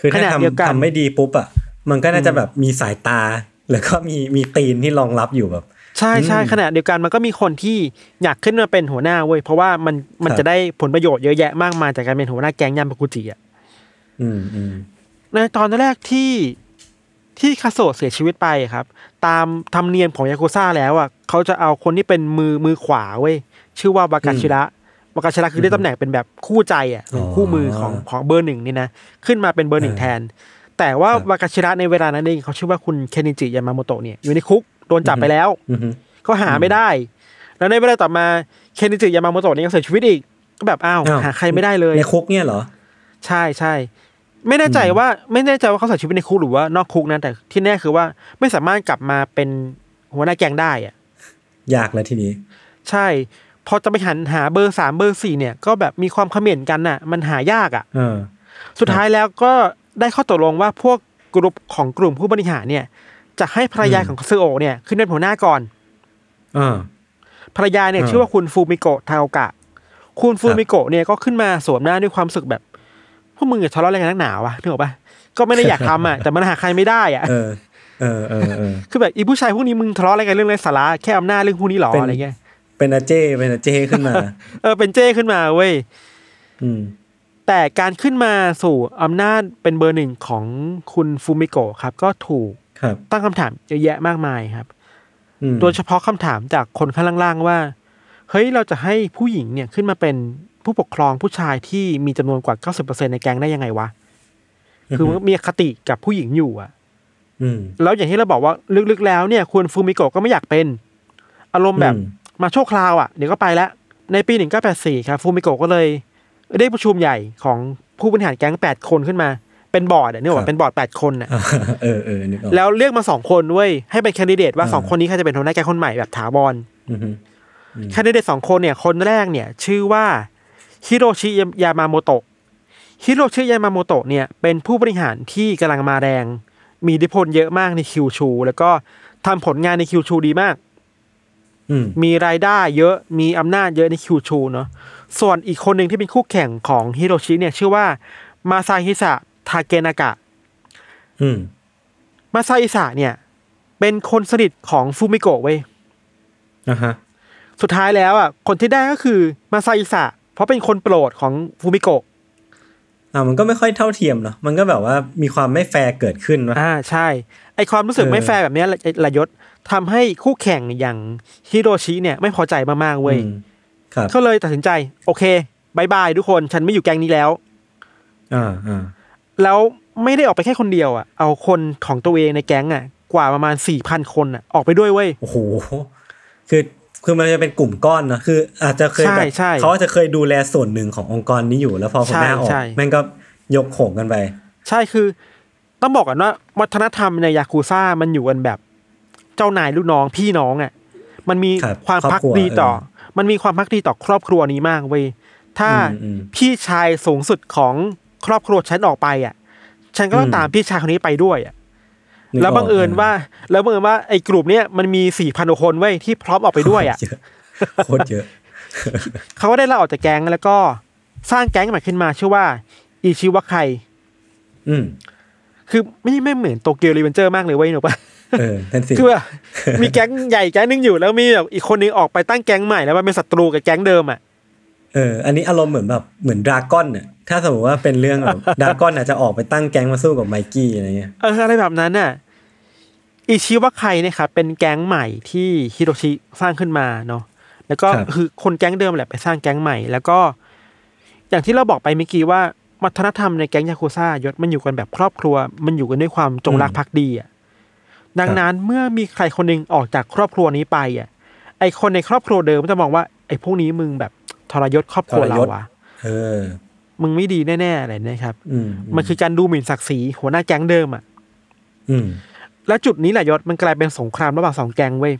คือถ้าขณะเดียวกันทำทำไม่ดีปุ๊บอะมันก็น่าจะแบบมีสายตา แล้วก็มีมีตีนที่รองรับอยู่แบบ ใช่ใช่อืมขณะเดียวกันมันก็มีคนที่อยากขึ้นมาเป็นหัวหน้าเว้ยเพราะว่ามันมันครับจะได้ผลประโยชน์เยอะแยะมากมายจากการเป็นหัวหน้าแก๊งยามากุจิอะอืมอืมในตอนแรกที่ที่คาโซะเสียชีวิตไปครับ ตามธรรมเนียมของยากุซ่าแล้วอะเขาจะเอาคนที่เป็นมือมือขวาเว้ยชื่อว่าวากาชิระวากาชิระคือได้ตำแหน่งเป็นแบบคู่ใจอะเป็นคู่มือของของเบอร์หนึ่งนี่นะขึ้นมาเป็นเบอร์หนึ่งแทน แต่ว่าวากาชิระในเวลานั้นเองเขาชื่อว่าคุณเคนนิจิยามาโมโตะเนี่ยอยู่ในคุกโดนจับไปแล้วอืมก็หาไม่ได้ แล้วในเวลาต่อมาเคนนิจิยามาโมโตะเนี่ยก็เสียชีวิตอีกก็แบบอ้าวอ้าวหาใครไม่ได้เลยในคุกเนี่ยเหรอ ใช่ใช่ไม่แน่ใจว่าไม่แน่ใจว่าเขาเสียชีวิตในคุกหรือว่านอกคุกนะแต่ที่แน่คือว่าไม่สามารถกลับมาเป็นหัวหน้าแก๊งได้อะยากแล้วทีนี้ ใช่พอจะไปหันหาเบอร์สามเบอร์สี่เนี่ย ก็แบบมีความเขม่นกันน่ะ มันหายากอะเออสุดท้ายแล้วก็ ได้ข้อตกลงว่าพวกกลุ่มของกลุ่มผู้บริหารเนี่ย จะให้ภรรยาอืมของคาซึโอะเนี่ย ขึ้นเป็นหัวหน้าก่อนอ่าภรรยาเนี่ยอ่าชื่อว่าคุณฟูมิโกะทาโอกะ คุณฟูมิโกะเนี่ยก็ขึ้นมาสวมหน้าด้วยความรู้สึกแบบพวกมึงอย่าทะเลาะอะไรกันนักหนาวะนึกออกปะก็ไม่ได้อยากทำอะแต่มันหาใครไม่ได้อะเออเออเออเออคือแบบอีผู้ชายพวกนี้มึงทะเลาะอะไรกันเรื่องไรสาระแค่อำนาจเรื่องพวกนี้หรอเป็นอะไรเงี้ยเป็นอาเจ้เป็นอาเจ้ขึ้นมา เออเป็นเจ้ขึ้นมาเว้ยอืม แต่การขึ้นมาสู่อำนาจเป็นเบอร์หนึ่งของคุณฟูมิโกะครับ ก็ถูกครับตั้งคำถามเยอะแยะมากมายครับอืมโดยเฉพาะคำถามจากคนข้างล่างๆว่า เฮ้ยเราจะให้ผู้หญิงเนี่ยขึ้นมาเป็นผู้ปกครองผู้ชายที่มีจำนวนกว่า 90%ในแก๊งได้ยังไงวะ คือมันมีอคติกับผู้หญิงอยู่อะอืมแล้วอย่างที่เราบอกว่าลึกๆแล้วเนี่ยคุณฟูมิโกะก็ไม่อยากเป็น อารมณ์แบบอืมมาชั่วคราวอะเดี๋ยวก็ไปแล้วในปี 1984 ครับฟูมิโกะก็เลย ได้ประชุมใหญ่ของผู้บริหารแก๊ง8คนขึ้นมา เป็นบอร์ดอะนี่หครัว่าบเป็นบอร์ด8คนอะอ่าเออเออนึกออกแล้วเรียกมาสองคนด้วยให้เป็นแคนดิเดตว่าอ่าสองคนนี้ใครจะเป็นหัวหน้าแก๊งคนใหม่แบบถาวรอืมแคนดิเดตสองคนเนี่ยคนแรกเนี่ย ชื่อว่าฮิโรชิยามาโมโตะฮิโรชิยามาโมโตะเนี่ยเป็นผู้บริหารที่กำลังมาแรง มีอิทธิพลเยอะมากในคิวชู แล้วก็ทำผลงานในคิวชูดีมากอืมมีรายได้เยอะมีอำนาจเยอะในคิวชูเนาะ ส่วนอีกคนหนึ่งที่เป็นคู่แข่งของฮิโรชิเนี่ย ชื่อว่ามาซาฮิสะทาเกนากะอืมมาซาฮิสะเนี่ย เป็นคนสนิทของฟูมิโกะเว้ยอ่าฮะ สุดท้ายแล้วอะ คนที่ได้ก็คือมาซาฮิสะเพราะเป็นคนโปรดของฟูมิโกะอ่ามันก็ไม่ค่อยเท่าเทียมเนาะมันก็แบบว่ามีความไม่แฟร์เกิดขึ้นเนาะอ่าใช่ ไอความรู้สึกเออไม่แฟร์แบบเนี้ยละละยศทำให้คู่แข่งอย่างฮิโรชิเนี่ย ไม่พอใจมากๆเว้ย อืมครับก็เลยตัดสินใจ โอเค bye bye ทุกคน ฉันไม่อยู่แก๊งนี้แล้วอ่าอ่าแล้วไม่ได้ออกไปแค่คนเดียวอะ เอาคนของตัวเองในแก๊งอะ กว่าประมาณสี่พันคนอะ ออกไปด้วยเว้ย โอ้โห คือคือมันจะเป็นกลุ่มก้อนเนาะคือ อาจจะเคยใช่แบบใช่เขาอาจจะเคยดูแลส่วนหนึ่งขององค์กรนี้อยู่แล้วพอคนหน้าออกใช่ใช่แม่งก็ยกโขงกันไป ใช่คือ ต้องบอกก่อนว่า วัฒนธรรมในยาคูซ่ามันอยู่กันแบบ เจ้านายลูกน้องพี่น้องอะ มันมีครับความครอบพักครัวดีต่อเอ มันมีความพักดีต่อครอบครัวนี้มากเว้ยถ้าอืมอืมพี่ชายสูงสุดของครอบครัวฉันออกไปอะ ฉันก็ต้องอืมตามพี่ชายคนนี้ไปด้วยอะนึกแล้วบังเอิญกว่า แล้วบังเอิญว่าไอ้กลุ่มเนี้ยมันมีสี่พันคนเว้ยที่พร้อมออกไปด้วยอะเยอะโคตรเยอะเขาก็ได้ลาออกจากแก๊งแล้วก็สร้างแก๊งใหม่ขึ้นมาชื่อว่าอิชิวะไคอืมคือไม่ไม่เหมือนโตเกียวรีเวนเจอร์มากเลยเว้ยหนูปะ เออนั่นสิคือแบบมีแก๊งใหญ่แก๊งหนึ่งอยู่แล้วมีแบบอีกคนนึงออกไปตั้งแก๊งใหม่แล้วมันเป็นศัตรูกับแก๊งเดิมอะเออ อันนี้อารมณ์เหมือนแบบเหมือนดราก้อนเนี่ยถ้าสมมติว่าเป็นเรื่องแบบดราก้อนอาจจะออกไปตั้งแก๊งมาสู้กับไมกี้อะไรเงี้ยเอออะไรแบบนั้นน่ะอิชิวะไคเนี่ยครับเป็นแก๊งใหม่ที่ฮิโรชิสร้างขึ้นมาเนาะแล้วก็คือคนแก๊งเดิมแหละไปสร้างแก๊งใหม่ แล้วก็ อย่างที่เราบอกไปเมื่อกี้ว่าวัฒนธรรมในแก๊งยาคูซ่ายศมันอยู่กันแบบครอบครัว มันอยู่กันด้วยความจงรักภักดีอะ ดังนั้นเมื่อมีใครคนหนึ่งออกจากครอบครัวนี้ไปอะ ไอคนในครอบครัวเดิมก็จะมองว่าไอพวกนี้มึงแบบทรยศครอบครัวเราอะเออ มึงไม่ดีแน่ๆอะไรนะครับอืมมันคือการดูหมิ่นศักดิ์ศรีหัวหน้าแก๊งเดิมอะอืมและจุดนี้แหละยศมันกลายเป็นสงครามระหว่างสองแก๊งเว้ย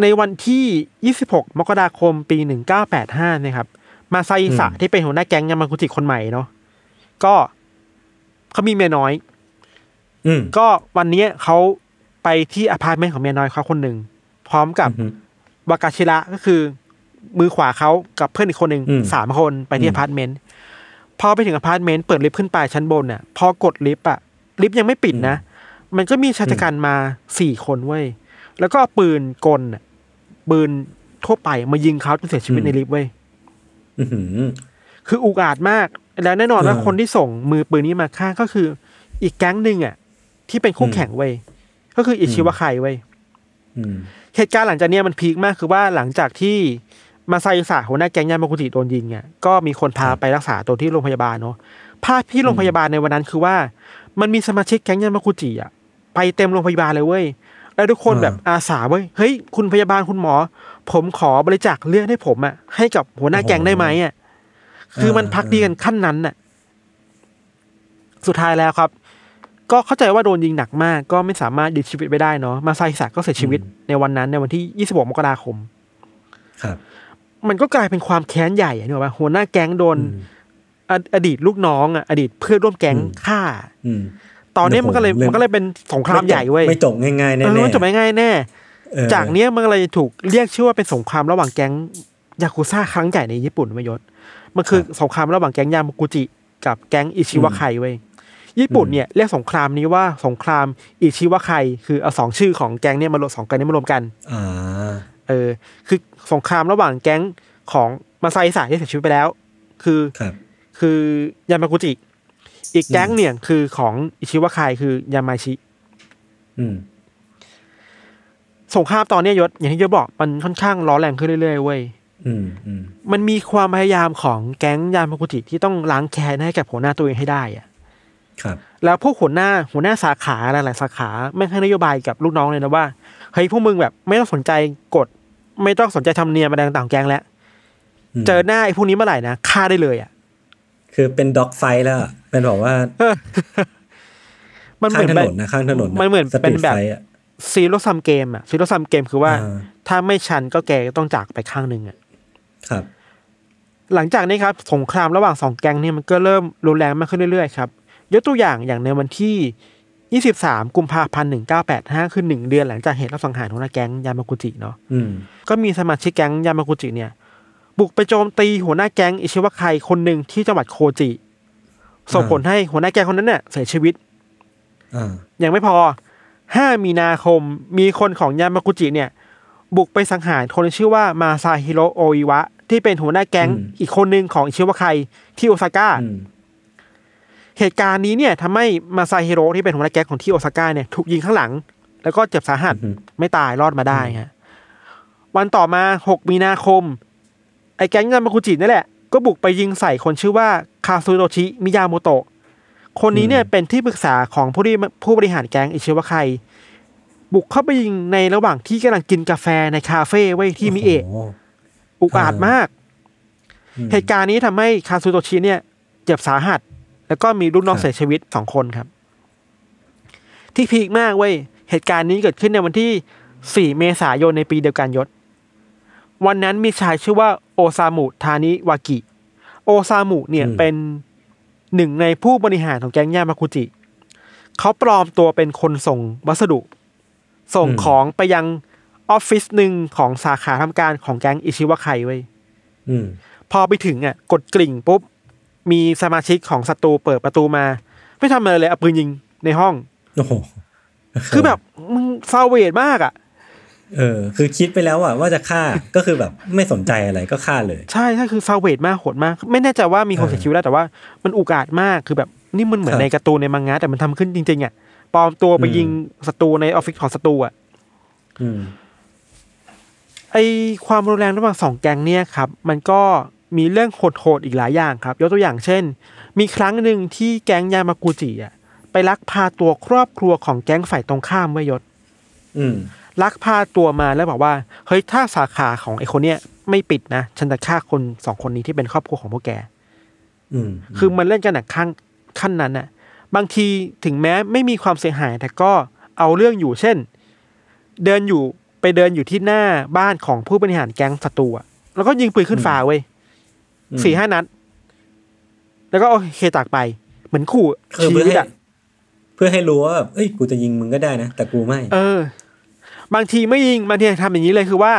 ในวันที่ 26 มกราคม ปี 1985 นะครับ มาไซสะอืมที่เป็นหัวหน้าแก๊งยามากุจิคนใหม่เนาะ ก็เขามีเมียน้อยอืม ก็วันนี้เขาไปที่อพาร์ตเมนต์ของเมียน้อยเขาคนหนึ่งพร้อมกับอืมวากาชิระก็คือ มือขวาเขากับเพื่อนอีกคนหนึ่งอืมสามคนไปที่อือมพาร์ตเมนต์พอไปถึงอพาร์ตเมนต์เปิดลิฟต์ขึ้นไปชั้นบนน่ะพอกดลิฟต์อะลิฟต์ยังไม่ปิดนะ มันก็มีชายฉกรรจ์มาสี่คนเว้ยแล้วก็เอาปืนกลน่ะปืนทั่วไปมายิงเขาจนเสียชีวิตในลิฟต์เว้ยอื้อหือคืออุกอาจมาก แล้วแน่นอนว่าเออคนที่ส่งมือปืนนี้มาฆ่าก็คือ อีกแก๊งหนึ่งอะ ที่เป็นคู่อืมแข่งเว้ยก็คืออิชิวะไคเว้ยอืมเหตุการณ์หลังจากเนี้ยมันพีคมากคือว่าหลังจากที่มาไซสะหัวหน้าแก๊งยามากุจิโดนยิงอะก็มีคนพาครับไปรักษาตัวที่โรงพยาบาลเนาะภาพที่โรงพยาบาลในวันนั้นคือว่า มันมีสมาชิกแก๊งยามากุจิอะไปเต็มโรงพยาบาลเลยเว้ยแล้วทุกคนอ่าแบบอาสาเว้ยเฮ้ยคุณพยาบาลคุณหมอ ผมขอบริจาคเลือดให้ผมอะให้กับหัวหน้าแก๊งได้ไหมอะคือมันพักดีกันขั้นนั้นน่ะ สุดท้ายแล้วครับ ก็เข้าใจว่าโดนยิงหนักมาก ก็ไม่สามารถยืนชีวิตไว้ได้เนาะมาไซสะก็เสียชีวิตในวันนั้นในวันที่ 26 มกราคม ครับ มันก็กลายเป็นความแค้นใหญ่อะนึกออกปะหัวหน้าแก๊งโดนอืมออดีตลูกน้องอะอดีตเพื่อนร่วมแก๊งอืมฆ่า อืมตอนนี้มันก็เลยโอ้โหเรื่องมันก็เลยเป็นสงครามใหญ่เว้ยไม่จบง่ายๆแน่เออๆมันจบไม่ง่ายแน่เออจากเนี้ยมันก็เลยถูกเรียกชื่อว่าเป็นสงครามระหว่างแก๊งยากุซ่าครั้งใหญ่ในญี่ปุ่นมายศ มันคือสงครามระหว่างแก๊งยามากุจิ กับแก๊งอิชิวะไคเว้ย ญี่ปุ่นเนี่ยเรียกสงครามนี้ว่าสงครามอิชิวะไคคือเอาสองชื่อของแก๊งเนี่ยมารวมสองแก๊งนี้มารวมกันอ่าเออ คือสงครามระหว่างแก๊งของมาไซสะที่เสียชีวิตไปแล้ว คือครับคือยามากุจิ อีกแก๊งเนี่ยคือของอิชิวะไคคือยามาชิอืมสงครามตอนเนี้ยยศอย่างที่ยศบอกมันค่อนข้างร้อนแรงขึ้นเรื่อยๆเว้ยอืมอืมมันมีความพยายามของแก๊งยามากุจิที่ต้องล้างแค้นให้กับหัวหน้าตัวเองให้ได้อะ ครับแล้วพวกหัวหน้าหัวหน้าสาขาหลายๆสาขาไม่ให้นโยบายกับลูกน้องเลยนะว่าเฮ้ยพวกมึงแบบไม่ต้องสนใจกฎไม่ต้องสนใจทำเนียมอะไรต่างๆแก๊งแล้วมเจอหน้าไอ้พวกนี้เมื่อไหร่นะฆ่าได้เลยอะคือเป็นด็อกไฟแล้วอะเป็นบอกว่ามันเหข้ามืงอนถแบนบนนะข้างถนนมันเหมือนเป็นแบบ street fight อะ zero-sum game อะ zero-sum game คือว่าอ่า ถ้าไม่ฉันก็แกก็ต้องจากไปข้างหนึ่งอะครับ หลังจากนี้ครับ สงครามระหว่างสองแก๊งเนี่ยมันก็เริ่มรุนแรงมากขึ้นเรื่อยๆครับ ยกตัวอย่างอย่างในวันที่ 23 กุมภาพันธ์ 1985 คือหนึ่งเดือนหลังจากเหตุลอบสังหารของหัวหน้าแก๊งยามากุจิเนาะอืมก็มีสมาชิกแก๊งยามากุจิเนี่ย บุกไปโจมตีหัวหน้าแก๊งอิชิวะไคคนหนึ่งที่จังหวัดโคจิส่งผลให้หัวหน้าแก๊งคนนั้นเนี่ยเสียชีวิตอ่ายังไม่พอ 5 มีนาคมมีคนของยามากุจิเนี่ย บุกไปสังหารคนที่ชื่อว่ามาซาฮิโรโออิวะ ที่ที่เป็นหัวหน้าแก๊งอืมอีกคนหนึ่งของอิชิวะไคที่โอซาก้าอืม เหตุการณ์นี้เนี่ยทำให้มาซาฮิโร่ที่เป็นหัวหน้าแก๊งของที่โอซาก้าเนี่ยถูกยิงข้างหลัง แล้วก็เจ็บสาหัสอืมไม่ตายรอดมาได้ฮะวันต่อมา 6 มีนาคม ไอ้แก๊งยามากุจินี่แหละ ก็บุกไปยิงใส่คนชื่อว่าคาซูโรชิมิยาโมโตะคนนี้เนี่ยเป็นที่ปรึกษาของผู้ที่ผู้บริหารแก๊งอิชิวะไคบุกเข้าไปยิงในระหว่างที่กำลังกินกาแฟในคาเฟ่ไว้ยที่มิเอะโโหอุกอาจมากอืมเหตุการณ์นี้ทำให้คาซูโตชิเนี่ย เจ็บสาหัส แล้วก็มีลูกน้องครับเสียชีวิตสองคนครับ ที่พีคมากเว้ยเหตุการณ์นี้เกิดขึ้นในวันที่ 4 เมษายนในปีเดียวกันยศ วันนั้นมีชายชื่อว่าโอซามุทานิวากิ โอซามุเนี่ยอืมเป็นหนึ่งในผู้บริหารของแก๊งยามาคุจิ เขาปลอมตัวเป็นคนส่งวัสดุ ส่งของไปยังออฟฟิศหนึ่งของสาขาทำการของแก๊งอิชิวะไคเว้ยอืมพอไปถึงอะ กดกริ่งปุ๊บ มีสมาชิกของศัตรูเปิดประตูมา ไม่ทำอะไรเลยเอาปืนยิงในห้องโอ้โหคือแบบมึงซาเวดมากอะ เออ คือคิดไปแล้วอะว่าจะฆ่าก็คือแบบไม่สนใจอะไรก็ฆ่าเลย ใช่ใช่คือซาเวดมากโหดมาก ไม่แน่ใจว่ามีคนเออเสียชีวิตแล้วแต่ว่ามันอุกอาจมากคือแบบนี่มันเหมือนครับในการ์ตูนในมังงะแต่มันทำขึ้นจริงๆอะปลอมตัวไปอืมยิงศัตรูในออฟฟิศของศัตรูอะอืมไอความรุนแรงระหว่างสองแก๊งเนี่ยครับ มันก็ มีเรื่องโหดๆอีกหลายอย่างครับ ยกตัวอย่างเช่น มีครั้งหนึ่งที่แก๊งยามากุจิอะไปลักพาตัวครอบครัวของแก๊งฝ่ายตรงข้ามไว้ยศอืมลักพาตัวมาแล้วบอกว่าเฮ้ยถ้าสาขาของไอ้คนเนี้ยไม่ปิดนะฉันจะฆ่าคนสองคนนี้ที่เป็นครอบครัวของพวกแกอืมคือมันเล่นกันหนักขั้นขั้นนั้นน่ะ บางทีถึงแม้ไม่มีความเสียหาย แต่ก็เอาเรื่องอยู่เช่น เดินอยู่ไปเดินอยู่ที่หน้าบ้านของผู้บริหารแก๊งศัตรูอะแล้วก็ยิงปืนขึ้นฟ้าเว้ยอืม สี่ห้านัด แล้วก็โอเคจากไป เหมือนขู่เออชีเพื่อวิตให้อะเพื่อให้รู้ว่าแบบเอ้ย กูจะยิงมึงก็ได้นะ แต่กูไม่ เออ บางทีไม่ยิง บางทีทำอย่างนี้เลยคือว่า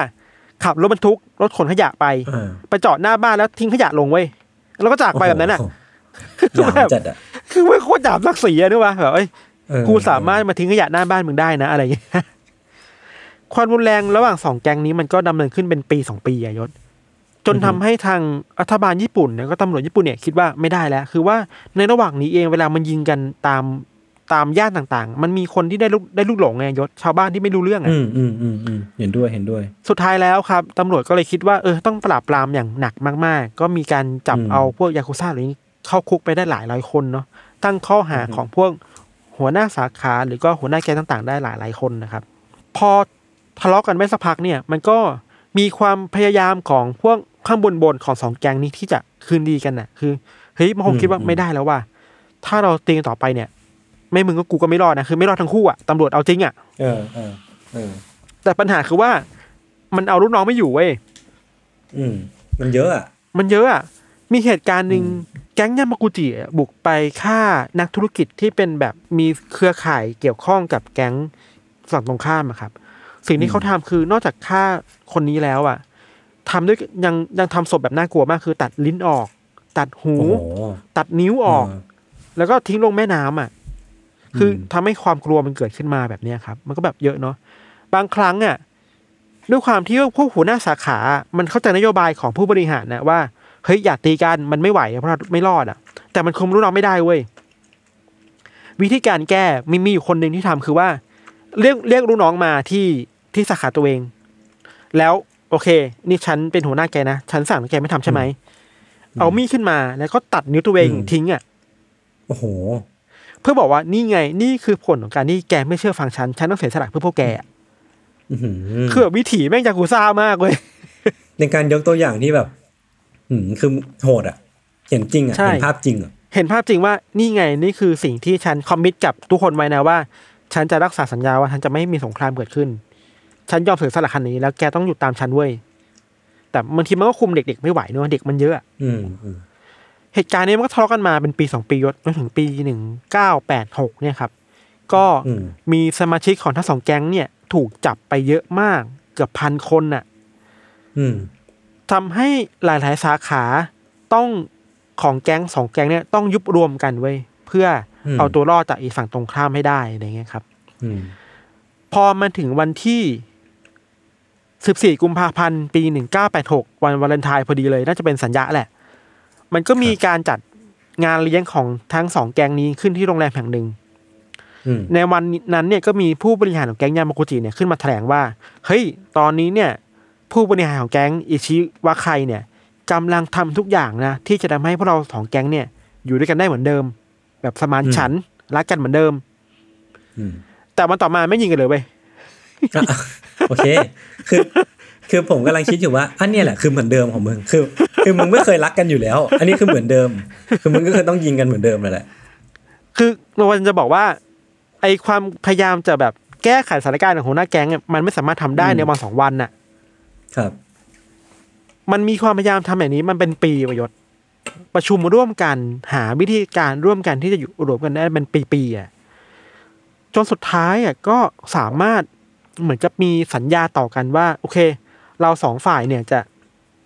ขับรถบรรทุกรถขนขยะไปอ่าไปจอดหน้าบ้านแล้วทิ้งขยะลงเว้ย แล้วก็จากไปแบบนั้นอะโอ้โหหยามจัดอะคือไม่โคตรหยาบศักดิ์ศรีอะนึกว่าแบบเอ้ยเออกูสามารถมาทิ้งขยะหน้าบ้านมึงได้นะ อะไรอย่างเงี้ย ความรุนแรงระหว่างสองแก๊งนี้มันก็ดำเนินขึ้นเป็นปีสองปีอะยศ จนทำให้ทางรัฐบาลญี่ปุ่นเนี่ยก็ตำรวจญี่ปุ่นเนี่ยคิดว่าไม่ได้แล้ว คือว่าในระหว่างนี้เองเวลามันยิงกันตามตามย่านต่างๆ มันมีคนที่ได้ลูกได้ลูกหลงไงยศชาวบ้านที่ไม่รู้เรื่องอะอืมอืมอืมอืมเห็นด้วยเห็นด้วย สุดท้ายแล้วครับตำรวจก็เลยคิดว่าเออต้องปราบปรามอย่างหนักมากๆ ก็มีการจับอืมเอาพวกยากุซ่าหรือนี้เข้าคุกไปได้หลายร้อยคนเนาะตั้งข้อหาของพวกหัวหน้าสาขาหรือก็หัวหน้าแก๊งต่างๆ ได้หลายหลายๆคนนะครับ พอทะเลาะกันไม่สักพักเนี่ย มันก็ มีความพยายามของพวกข้างบนบนๆของสองแก๊งนี้ที่จะคืนดีกันน่ะ คือเฮ้ยมันคงคิดว่าอืมไม่ได้แล้วว่า ถ้าเราตีกันต่อไปเนี่ย ไม่มึงก็กูก็ไม่รอดนะคือไม่รอดทั้งคู่อะตำรวจเอาจริงอะเออเออเออแต่ปัญหาคือว่า มันเอาลูกน้องไม่อยู่เว้ยอืม มันเยอะอะมันเยอะอะมีเหตุการณ์หนึ่งอืมแก๊งยามากุจิอะบุกไปฆ่านักธุรกิจที่เป็นแบบมีเครือข่ายเกี่ยวข้องกับแก๊งฝั่งตรงข้ามอะครับ สิ่งที่เขาทำคือนอกจากฆ่าคนนี้แล้วอะทำด้วยยังยังทำศพแบบน่ากลัวมาก คือตัดลิ้นออก ตัดหูโอ้โหตัดนิ้วออก แล้วก็ทิ้งลงแม่น้ำอะ คืออมทำให้ความกลัวมันเกิดขึ้นมาแบบเนี้ยครับ มันก็แบบเยอะเนาะบางครั้งอะด้วยความที่ว่าพวกหัวหน้าสาขา มันเข้าใจนโยบายของผู้บริหารนะว่าเฮ้ยอย่าตีกันมันไม่ไหวเพราะเราไม่รอดอะ แต่มันคุมลูกน้องไม่ได้เว้ยวิธีการแก้มีมีอยู่คนหนึ่งที่ทำคือว่า เรียกเรียกลูกน้องมาที่ ที่สาขาตัวเอง แล้วโอเค นี่ฉันเป็นหัวหน้าแกนะ ฉันสั่งแกไม่ทำใช่ไหม เอามีดขึ้นมาแล้วก็ตัดนิ้วตัวเองอืมทิ้งอะ โอ้โห เพื่อบอกว่านี่ไงนี่คือผลของการที่แกไม่เชื่อฟังฉัน ฉันต้องเสียสละเพื่อพวกแกอะอื้อหือคือแบบวิถีแม่งยากูซ่ามากเว้ย ในการยกตัวอย่างที่แบบ อืมคือโหดอะ เห็นจริงอะใช่เห็นภาพจริงอะ เห็นภาพจริงว่านี่ไงนี่คือสิ่งที่ฉันคอมมิตกับทุกคนไว้นะว่า ฉันจะรักษาสัญญาว่าฉันจะไม่ให้มีสงครามเกิดขึ้น ฉันยอมเสียสละคันนี้แล้วแกต้องหยุดตามฉันเว้ยแต่บางทีมันก็คุมเด็กๆไม่ไหวเนอะเด็กมันเยอะอะอืมอืมเหตุการณ์นี้มันก็ทะเลาะกันมาเป็นปีสองปียศจนถึงปีหนึ่งเก้าแปดหกเนี่ยครับ ก็อืมมีสมาชิกของทั้งสองแก๊งเนี่ย ถูกจับไปเยอะมากเกือบพันคนน่ะอืมทำให้หลายๆสาขาต้องของแก๊งสองแก๊งเนี่ยต้องยุบรวมกันเว้ยเพื่ออมเอาตัวรอดจากอีกฝั่งตรงข้ามให้ได้อะไรเงี้ยครับอืมพอมาถึงวันที่ 14 กุมภาพันธ์ ปี 1986 วันวาเลนไทน์พอดีเลย น่าจะเป็นสัญญาแหละ มันก็มีการจัดงานเลี้ยงของทั้งสองแก๊งนี้ขึ้นที่โรงแรมแห่งหนึ่งอืมในวันนั้นเนี่ยก็มีผู้บริหารของแก๊งยามากุจิเนี่ยขึ้นมาแถลงว่า เฮ้ย ตอนนี้เนี่ย ผู้บริหารของแก๊งอิชิวะไคเนี่ยกำลังทำทุกอย่างนะที่จะทำให้พวกเราสองแก๊งเนี่ย อยู่ด้วยกันได้เหมือนเดิม แบบสมานฉันท์รักกันเหมือนเดิมอืมแต่วันต่อมาไม่ยิงกันเลยเว้ยอะ โอเค คือ คือผมกำลังคิดอยู่ว่าอันเนี้ยแหละคือเหมือนเดิมของมึงคือ คือมึงไม่เคยรักกันอยู่แล้ว อันนี้คือเหมือนเดิม คือมึงก็คือต้องยิงกันเหมือนเดิมเลยแหละ คือเราจะบอกว่า ไอความพยายามจะแบบแก้ไขสถานการณ์ของหัวหน้าแก๊งเนี่ยมันไม่สามารถทำได้อืมในวันสองวันน่ะ ครับ มันมีความพยายามทำแบบนี้มันเป็นปีประยศประชุมร่วมกันหาวิธีการร่วมกันที่จะอยู่รวมกันได้เป็นปีๆอะจนสุดท้ายอะก็สามารถ เหมือนกับมีสัญญาต่อกันว่า โอเค เราสองฝ่ายเนี่ยจะ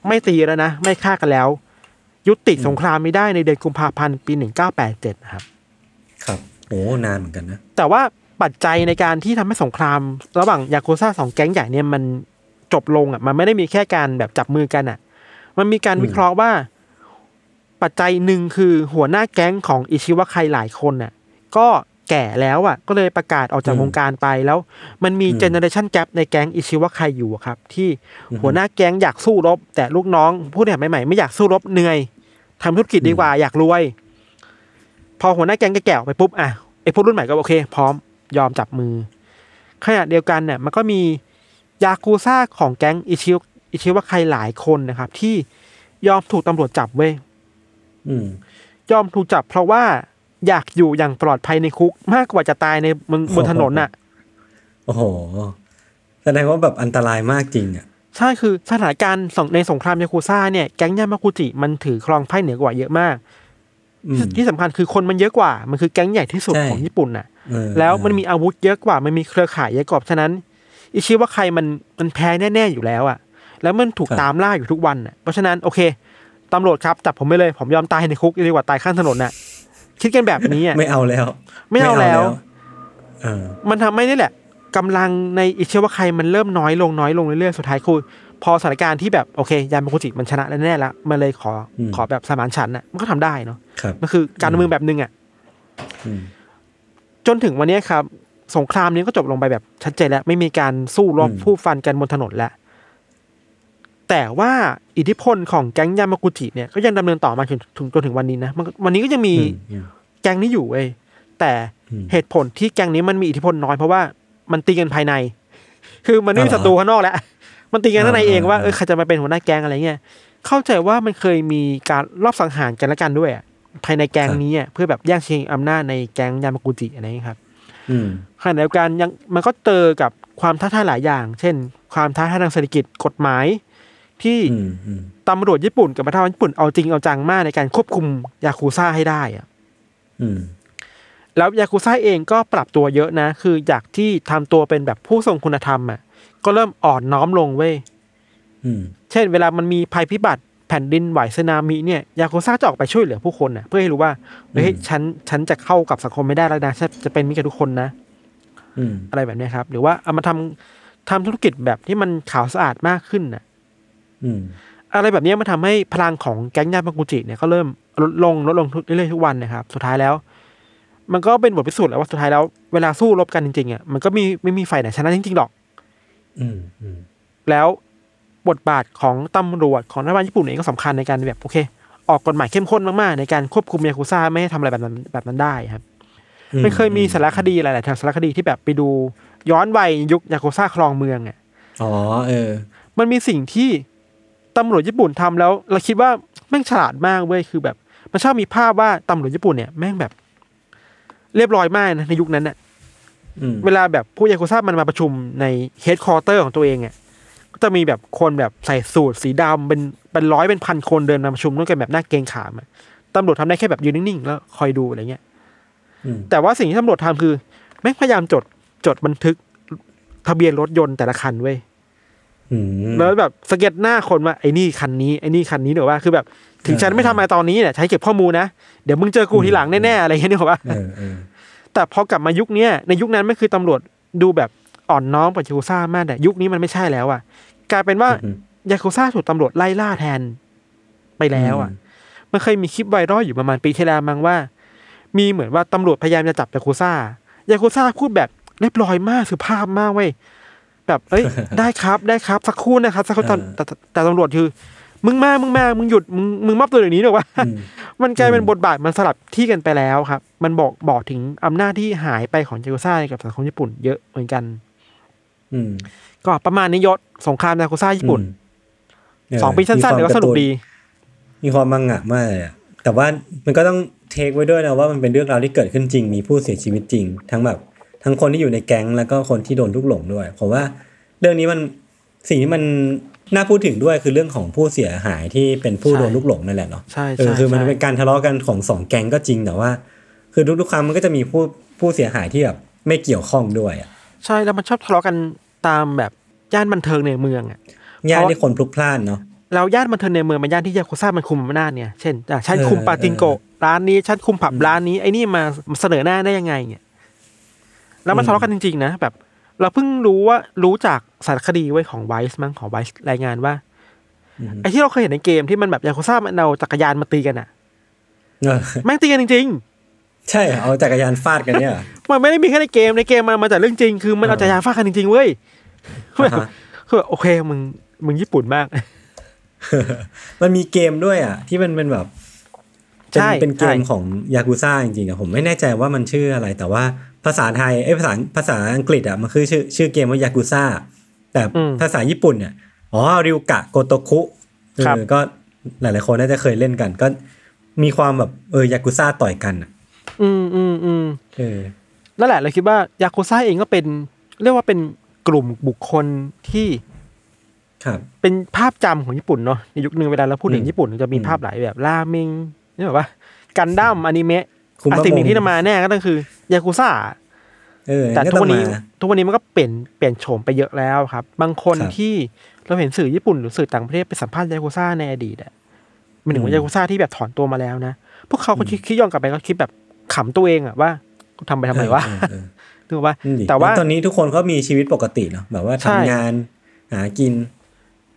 ไม่ตีแล้วนะ ไม่ฆ่ากันแล้ว ยุติสงครามไม่ได้ในเดือนกุมภาพันธ์ปีหนึ่งเก้าแปดเจ็ดนะครับ ครับโอ้นานเหมือนกันนะ แต่ว่าปัจจัยในการที่ทำให้สงคราม ระหว่างยากุซ่าสองแก๊งใหญ่เนี่ยมันจบลงอะ มันไม่ได้มีแค่การแบบจับมือกันอะ มันมีการอืมวิเคราะห์ว่า ปัจจัยหนึ่งคือหัวหน้าแก๊งของอิชิวะไคหลายคนน่ะ ก็ แก่แล้วอะก็เลยประกาศออกจากวงการไปแล้ว มันมี generation gap ในแก๊งอิชิวะไคอยู่อะครับ ที่หัวหน้าแก๊งอยากสู้รบ แต่ลูกน้องผู้เนี่ยใหม่ๆไม่อยากสู้รบเหนื่อยทำธุรกิจดีกว่าอยากรวย พอหัวหน้าแก๊งแก่ๆออกไปปุ๊บอะไอ้พวกรุ่นใหม่ก็โอเค พร้อมยอมจับมือขณะเดียวกันเนี่ยมันก็มียากูซ่าของแก๊งอิชิวอิชิวะไคหลายคนนะครับ ที่ยอมถูกตำรวจจับเว้ยอืมยอมถูกจับเพราะว่า อยากอยู่อย่างปลอดภัยในคุกมากกว่าจะตายในบนบนถนนน่ะ โอ้โห แสดงว่าแบบอันตรายมากจริงอะ ใช่คือสถานการณ์สงในสงครามยากูซ่าเนี่ยแก๊งยามากุจิมันถือครองไพ่เหนือกว่าเยอะมากอืมที่สำคัญคือคนมันเยอะกว่า มันคือแก๊งใหญ่ที่สุดใช่ของญี่ปุ่นน่ะเออแล้วมันมีอาวุธเยอะกว่า มันมีเครือข่ายเยอะกว่าฉะนั้น อิชิว่าใครมันมันแพ้แน่ๆอยู่แล้วอะแล้วมันถูกตามล่าอยู่ทุกวันน่ะ เพราะฉะนั้นโอเคตำรวจครับจับผมไปเลยผมยอมตายในคุกดีกว่าตายข้างถนนน่ะ คิดกันแบบนี้อะไม่เอาแล้ว ไม่เอาแล้วเออมันทำให้นี่แหละกำลังในอิชิวะไคมันเริ่มน้อยลงน้อยลงเรื่อยๆสุดท้ายคือพอสถานการณ์ที่แบบโอเค ยามากุจิมันชนะแน่ๆแล้วมันเลยขออมขอแบบสมานฉันท์น่ะมันก็ทำได้เนาะครับมันคือการเมืองแบบหนึงอะอืมจนถึงวันนี้ครับ สงครามนี้ก็จบลงไปแบบชัดเจนแล้ว ไม่มีการสู้รบอืมผู้ฟันกันบนถนนแล้ว แต่ว่าอิทธิพลของแก๊งยามากุจิเนี่ยก็ยังดำเนินต่อมาจนถึงจนถึงวันนี้นะมันก็วันนี้ก็ยังมีอืมอืมแก๊งนี้อยู่เว้ยแต่อืมเหตุผลที่แก๊งนี้มันมีอิทธิพลน้อยเพราะว่ามันตีกันภายใน คือมันไม่มีอ๋อศัตรูข้างนอกแล้วมันตีกันข้างในเองว่าอ่าเออใครจะมาเป็นหัวหน้าแก๊งอะไรเงี้ยเข้าใจว่ามันเคยมีการรอบสังหารกันและกันด้วยอะภายในแก๊งนี้อะเพื่อแบบแย่งชิงอำนาจในแก๊งยามากุจิอะไรเงี้ยครับอืมขณะเดียวกันยังมันก็เจอกับความท้าทายหลายอย่าง เช่น ความท้าทายทางเศรษฐกิจกฎหมาย ที่อืมอืมตำรวจญี่ปุ่นกับประเทศญี่ปุ่นเอาจริงเอาจังมากในการควบคุมยาคูซ่าให้ได้อะอืมแล้วยาคูซ่าเองก็ปรับตัวเยอะนะ คือจากที่ทำตัวเป็นแบบผู้ทรงคุณธรรมอะ ก็เริ่มอ่อนน้อมลงเว้ยอืมเช่น เวลามันมีภัยพิบัติแผ่นดินไหวสึนามิเนี่ยยาคูซ่าจะออกไปช่วยเหลือผู้คนน่ะ เพื่อให้รู้ว่าเฮ้ยฉันฉันจะเข้ากับสังคมไม่ได้แล้วนะฉันจะเป็นมิตรกับทุกคนนะอืมอะไรแบบเนี้ยครับ หรือว่าเอามาทำทำธุรกิจแบบที่มันขาวสะอาดมากขึ้นน่ะอืม อะไรแบบเนี้ยมันทำให้พลังของแก๊งยามากุจิเนี่ยก็เริ่มลดลงลดลงทุกเรื่อยๆทุกวันนะครับ สุดท้ายแล้ว มันก็เป็นบทพิสูจน์แล้วว่าสุดท้ายแล้วเวลาสู้รบกันจริงๆอะมันก็มีไม่มีฝ่ายไหนชนะจริงๆหรอก อืมอืมแล้วบทบาทของตำรวจของรัฐบาลญี่ปุ่นเองก็สำคัญในการแบบโอเค ออกกฎหมายเข้มข้นมากๆ ในการควบคุมยากุซ่าไม่ให้ทำอะไรแบบนั้นแบบนั้นได้ครับมันเคยมีสารคดีหลายๆทางสารคดีที่แบบไปดูย้อนวัยยุคยากุซ่าครองเมืองอะอ๋อเออ มันมีสิ่งที่ ตำรวจญี่ปุ่นทำแล้ว เราคิดว่าแม่งฉลาดมากเว้ยคือแบบ มันชอบมีภาพว่าตำรวจญี่ปุ่นเนี่ยแม่งแบบ เรียบร้อยมากนะในยุคนั้นน่ะอืมเวลาแบบผู้ยากุซ่ามันมาประชุมใน headquarter ของตัวเองอะก็จะมีแบบคนแบบใส่สูทสีดำเป็นเป็นร้อยเป็นพันคนเดินมาประชุมด้วยกันแบบน่าเกรงขามอะตำรวจทำได้แค่แบบยืนนิ่งๆ แล้วคอยดูอะไรเงี้ยอืมแต่ว่าสิ่งที่ตำรวจทำคือ แม่งพยายามจดจดบันทึกทะเบียนรถยนต์แต่ละคันเว้ยอืม แล้วแบบสเก็ตช์หน้าคนว่าไอ้นี่คันนี้ไอ้นี่คันนี้เดี๋ยวว่าคือแบบ ถึงฉันไม่ทำอะไรตอนนี้เนี่ยฉันเก็บข้อมูลนะ เดี๋ยวมึงเจอกูทีหลังแน่ๆอะไรอย่างเงี้ยนึกออกปะเออเออแต่พอกลับมายุคเนี้ยในยุคนั้นไม่คือตำรวจดูแบบอ่อนน้อมกับยูซ่ามากแต่ยุคนี้มันไม่ใช่แล้วอะกลายเป็นว่าอืมยากุซ่าถูกตำรวจไล่ล่าแทนไปแล้วอะ มันเคยมีคลิปไวรัลอยู่ประมาณปีที่แล้วมั้งว่า มีเหมือนว่าตำรวจพยายามจะจับยากุซ่ายากุซ่าพูดแบบเรียบร้อยมากสุภาพมากเว้ย แบบเอ้ยได้ครับได้ครับสักครู่นะครับสักครู่แต่แต่แต่แต่ตำรวจคือ มึงมามึงมามึงหยุดมึงมึงมอบตัวเดี๋ยวนี้เดี๋ยวว่าอืมมันกลายเป็นอืมบทบาทมันสลับที่กันไปแล้วครับ มันบอกบอกถึงอำนาจที่หายไปของยากุซ่ากับสังคมญี่ปุ่นเยอะเหมือนกัน อืมก็ประมาณนี้ยศสงครามยากุซ่าญี่ปุ่นอืมสองปีสั้นๆแต่ก็สนุกดี มีความมังงะมากเลยอะแต่ว่ามันก็ต้องเทคไว้ด้วยนะว่ามันเป็นเรื่องราวที่เกิดขึ้นจริง มีผู้เสียชีวิตจริง ทั้งแบบ ทั้งคนที่อยู่ในแก๊งแล้วก็คนที่โดนลูกหลงด้วยผมว่าเรื่องนี้มันสิ่งที่มันน่าพูดถึงด้วยคือเรื่องของผู้เสียหายที่เป็นผู้ใช่โดนลูกหลงนั่นแหละเนาะใช่เออใช่คือมันใช่เป็นการทะเลาะกันของสองแก๊งก็จริงแต่ว่า คือทุกๆครั้งมันก็จะมีผู้ผู้เสียหายที่แบบไม่เกี่ยวข้องด้วยอะใช่แล้วมันชอบทะเลาะกันตามแบบย่านบันเทิงในเมืองอะญาติเพราะที่คนพลุกพล่านเนาะแล้วย่านบันเทิงในเมืองเป็นย่านที่ยากุซ่ามันคุมอำนาจเนี่ยเช่นอะฉันเออคุมปาติงโกะเออร้านนี้ฉันคุมผับร้านนี้ไอ้นี่มามาเสนอหน้าได้ยังไงเนี่ย แล้วมันอืมทะเลาะกันจริงๆนะแบบ เราเพิ่งรู้ว่ารู้จากสารคดีไว้ยของไวส์มั้งของไวส์รายงานว่าอืมไอ้ที่เราเคยเห็นในเกมที่มันแบบยากุซ่ามันเอาจักรยานมาตีกันอะเออแม่งตีกันจริงใช่เอาจักรยานฟาดกันเนี่ยๆมันไม่ได้มีแค่ในเกมในเกมมันมาจากเรื่องจริง คือมันเอาจักรยานฟาดกันจริงๆเว้ยอ่าฮะคือแบบโอเคมึงมึงญี่ปุ่นมาก มันมีเกมด้วยอะ ที่มันเป็นแบบเป็นใช่เป็นเกมใช่ของยากุซ่าจริงๆอะผมไม่แน่ใจว่ามันชื่ออะไรแต่ว่า ภาษาไทยเอ้ยภาษาภาษาอังกฤษอะมันคือชื่อชื่อเกมว่ายากุซ่า แต่ภาษาญี่ปุ่นเนี่ยอ๋อริวกะโกโตคุเอครับอก็หลายๆคนน่าจะเคยเล่นกัน ก็มีความแบบเออยากุซ่าต่อยกันอะอืมอืมอืมเออนั่นแหละเราคิดว่ายากุซ่าเองก็เป็น เรียกว่าเป็นกลุ่มบุคคลที่ครับเป็นภาพจำของญี่ปุ่นเนาะในยุคนึงเวลาเราพูดถึอืงมญี่ปุ่นจะมีอืมภาพหลายแบบราเมงนี่แบบว่า กันดั้มอนิเมะคุมะอะสิ่งหนึ่งมงที่จะมาแน่ก็ต้องคือ ยากุซ่าเออแต่ก็ทุกต้อวังนนี้มาทุกวันนี้มันก็เปลี่ยนเปลี่ยนโฉมไปเยอะแล้วครับ บางคนครับที่เราเห็นสื่อญี่ปุ่นหรือสื่อต่างประเทศไปสัมภาษณ์ยากุซ่าในอดีตอะหมันถึงอืว่ามยากุซ่าที่แบบถอนตัวมาแล้วนะ พวกเขาก็คิดคิดย้อนกลับไปก็คิดแบบขำตัวเองอะว่ากูทำไปทำไมวะเออเออถูกปะนั่นดิแต่ว่าตอนนี้ทุกคนก็มีชีวิตปกติเนาะแบบว่าใช่ทำงานหากิน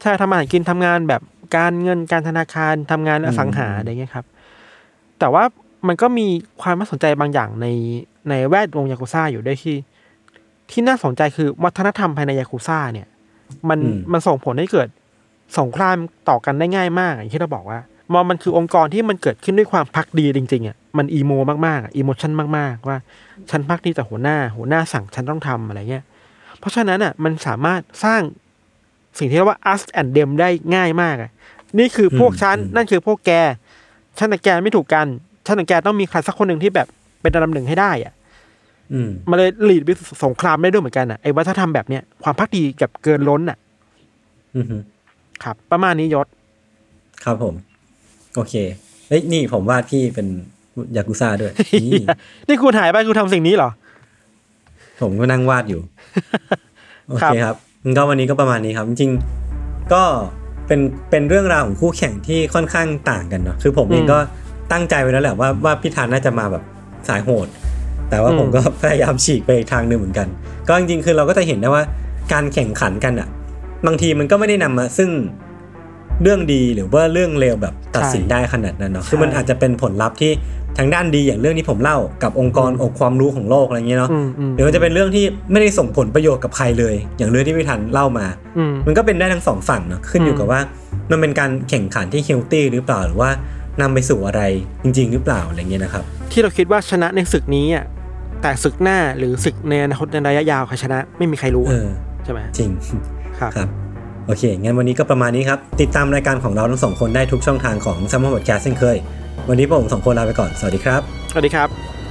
ใช่ทำอาหารกินทำงานแบบการเงินการธนาคารทำงานอสังหาอืมอะไรเงี้ยครับ แต่ว่า มันก็มีความน่าสนใจบางอย่างในในแวดวงยากุซ่าอยู่ด้วยที่ ที่น่าสนใจคือวัฒนธรรมภายในยากุซ่าเนี่ย มันมันส่งผลให้เกิดสงครามต่อกันได้ง่ายมาก อย่างที่เราบอกว่ามองมันคือองค์กรที่มันเกิดขึ้นด้วยความพักดีจริงๆอะมันอีโมมากๆอะอีโมชันมากๆ ว่าฉันพักดีแต่หัวหน้า หัวหน้าสั่งฉันต้องทำอะไรเงี้ย เพราะฉะนั้นอะมันสามารถสร้างสิ่งที่เรียกว่า us and them ได้ง่ายมากอะนี่คือพวกฉันอืมนั่นคือพวกแกฉันกับแกไม่ถูกกัน ฉันกับแกต้องมีใครสักคนหนึ่งที่แบบเป็นอันดับหนึ่งให้ได้อะอืมมันเลยหลีดไปสู่สงครามได้ด้วยเหมือนกันอะไอ้วัฒนธรรมแบบเนี้ยความพักดีกับเกินล้นอะอืมฮึครับ ประมาณนี้ยศ ครับผม โอเคเอ้ยนี่ผมวาดพี่เป็นยากุซ่าด้วยนี่นี่คุณหายไปคุณทำสิ่งนี้เหรอ ผมก็นั่งวาดอยู่ โอครัเคบครับงั้นก็วันนี้ก็ประมาณนี้ครับ จริงๆก็เป็นเป็นเรื่องราวของคู่แข่งที่ค่อนข้างต่างกันเนาะคือผมเองก็ ตั้งใจไว้แล้วแหละว่าว่าพี่ธันน่าจะมาแบบสายโหด แต่ว่าผมก็พยายามฉีกไปอีกทางหนึ่งเหมือนกัน ก็จริงๆคือเราก็จะเห็นได้ว่าการแข่งขันกันอะ บางทีมันก็ไม่ได้นำมาซึ่งเรื่องดีหรือว่าเรื่องเลวแบบตัดสินใช่ได้ขนาดนั้นเนาะใช่คือมันอาจจะเป็นผลลัพธ์ที่ทางด้านดีอย่างเรื่องที่ผมเล่ากับองค์กรองค์ความรู้ของโลกอะไรเงี้ยเนาะอืมอืมหรือมันจะเป็นเรื่องที่ไม่ได้ส่งผลประโยชน์กับใครเลย อย่างเรื่องที่พี่ทันเล่ามาอืมมันก็เป็นได้ทั้งสองฝั่งเนาะขึ้นอยู่อืมกับว่า มันเป็นการแข่งขันที่เฮลตี้หรือเปล่าหรือว่า นำไปสู่อะไรจริง ๆ หรือเปล่าอะไรเงี้ยนะครับ ที่เราคิดว่าชนะในศึกนี้อะแต่ศึกหน้าหรือศึกในอนาคตในระยะยาวใครชนะไม่มีใครรู้เออใช่ไหมจริงครับครับโอเค งั้นวันนี้ก็ประมาณนี้ครับ ติดตามรายการของเราทั้งสองคนได้ทุกช่องทางของ s ัมมอนบอดแคสเช่นเคย วันนี้พวกผมสองคนลาไปก่อน สวัสดีครับ สวัสดีครับ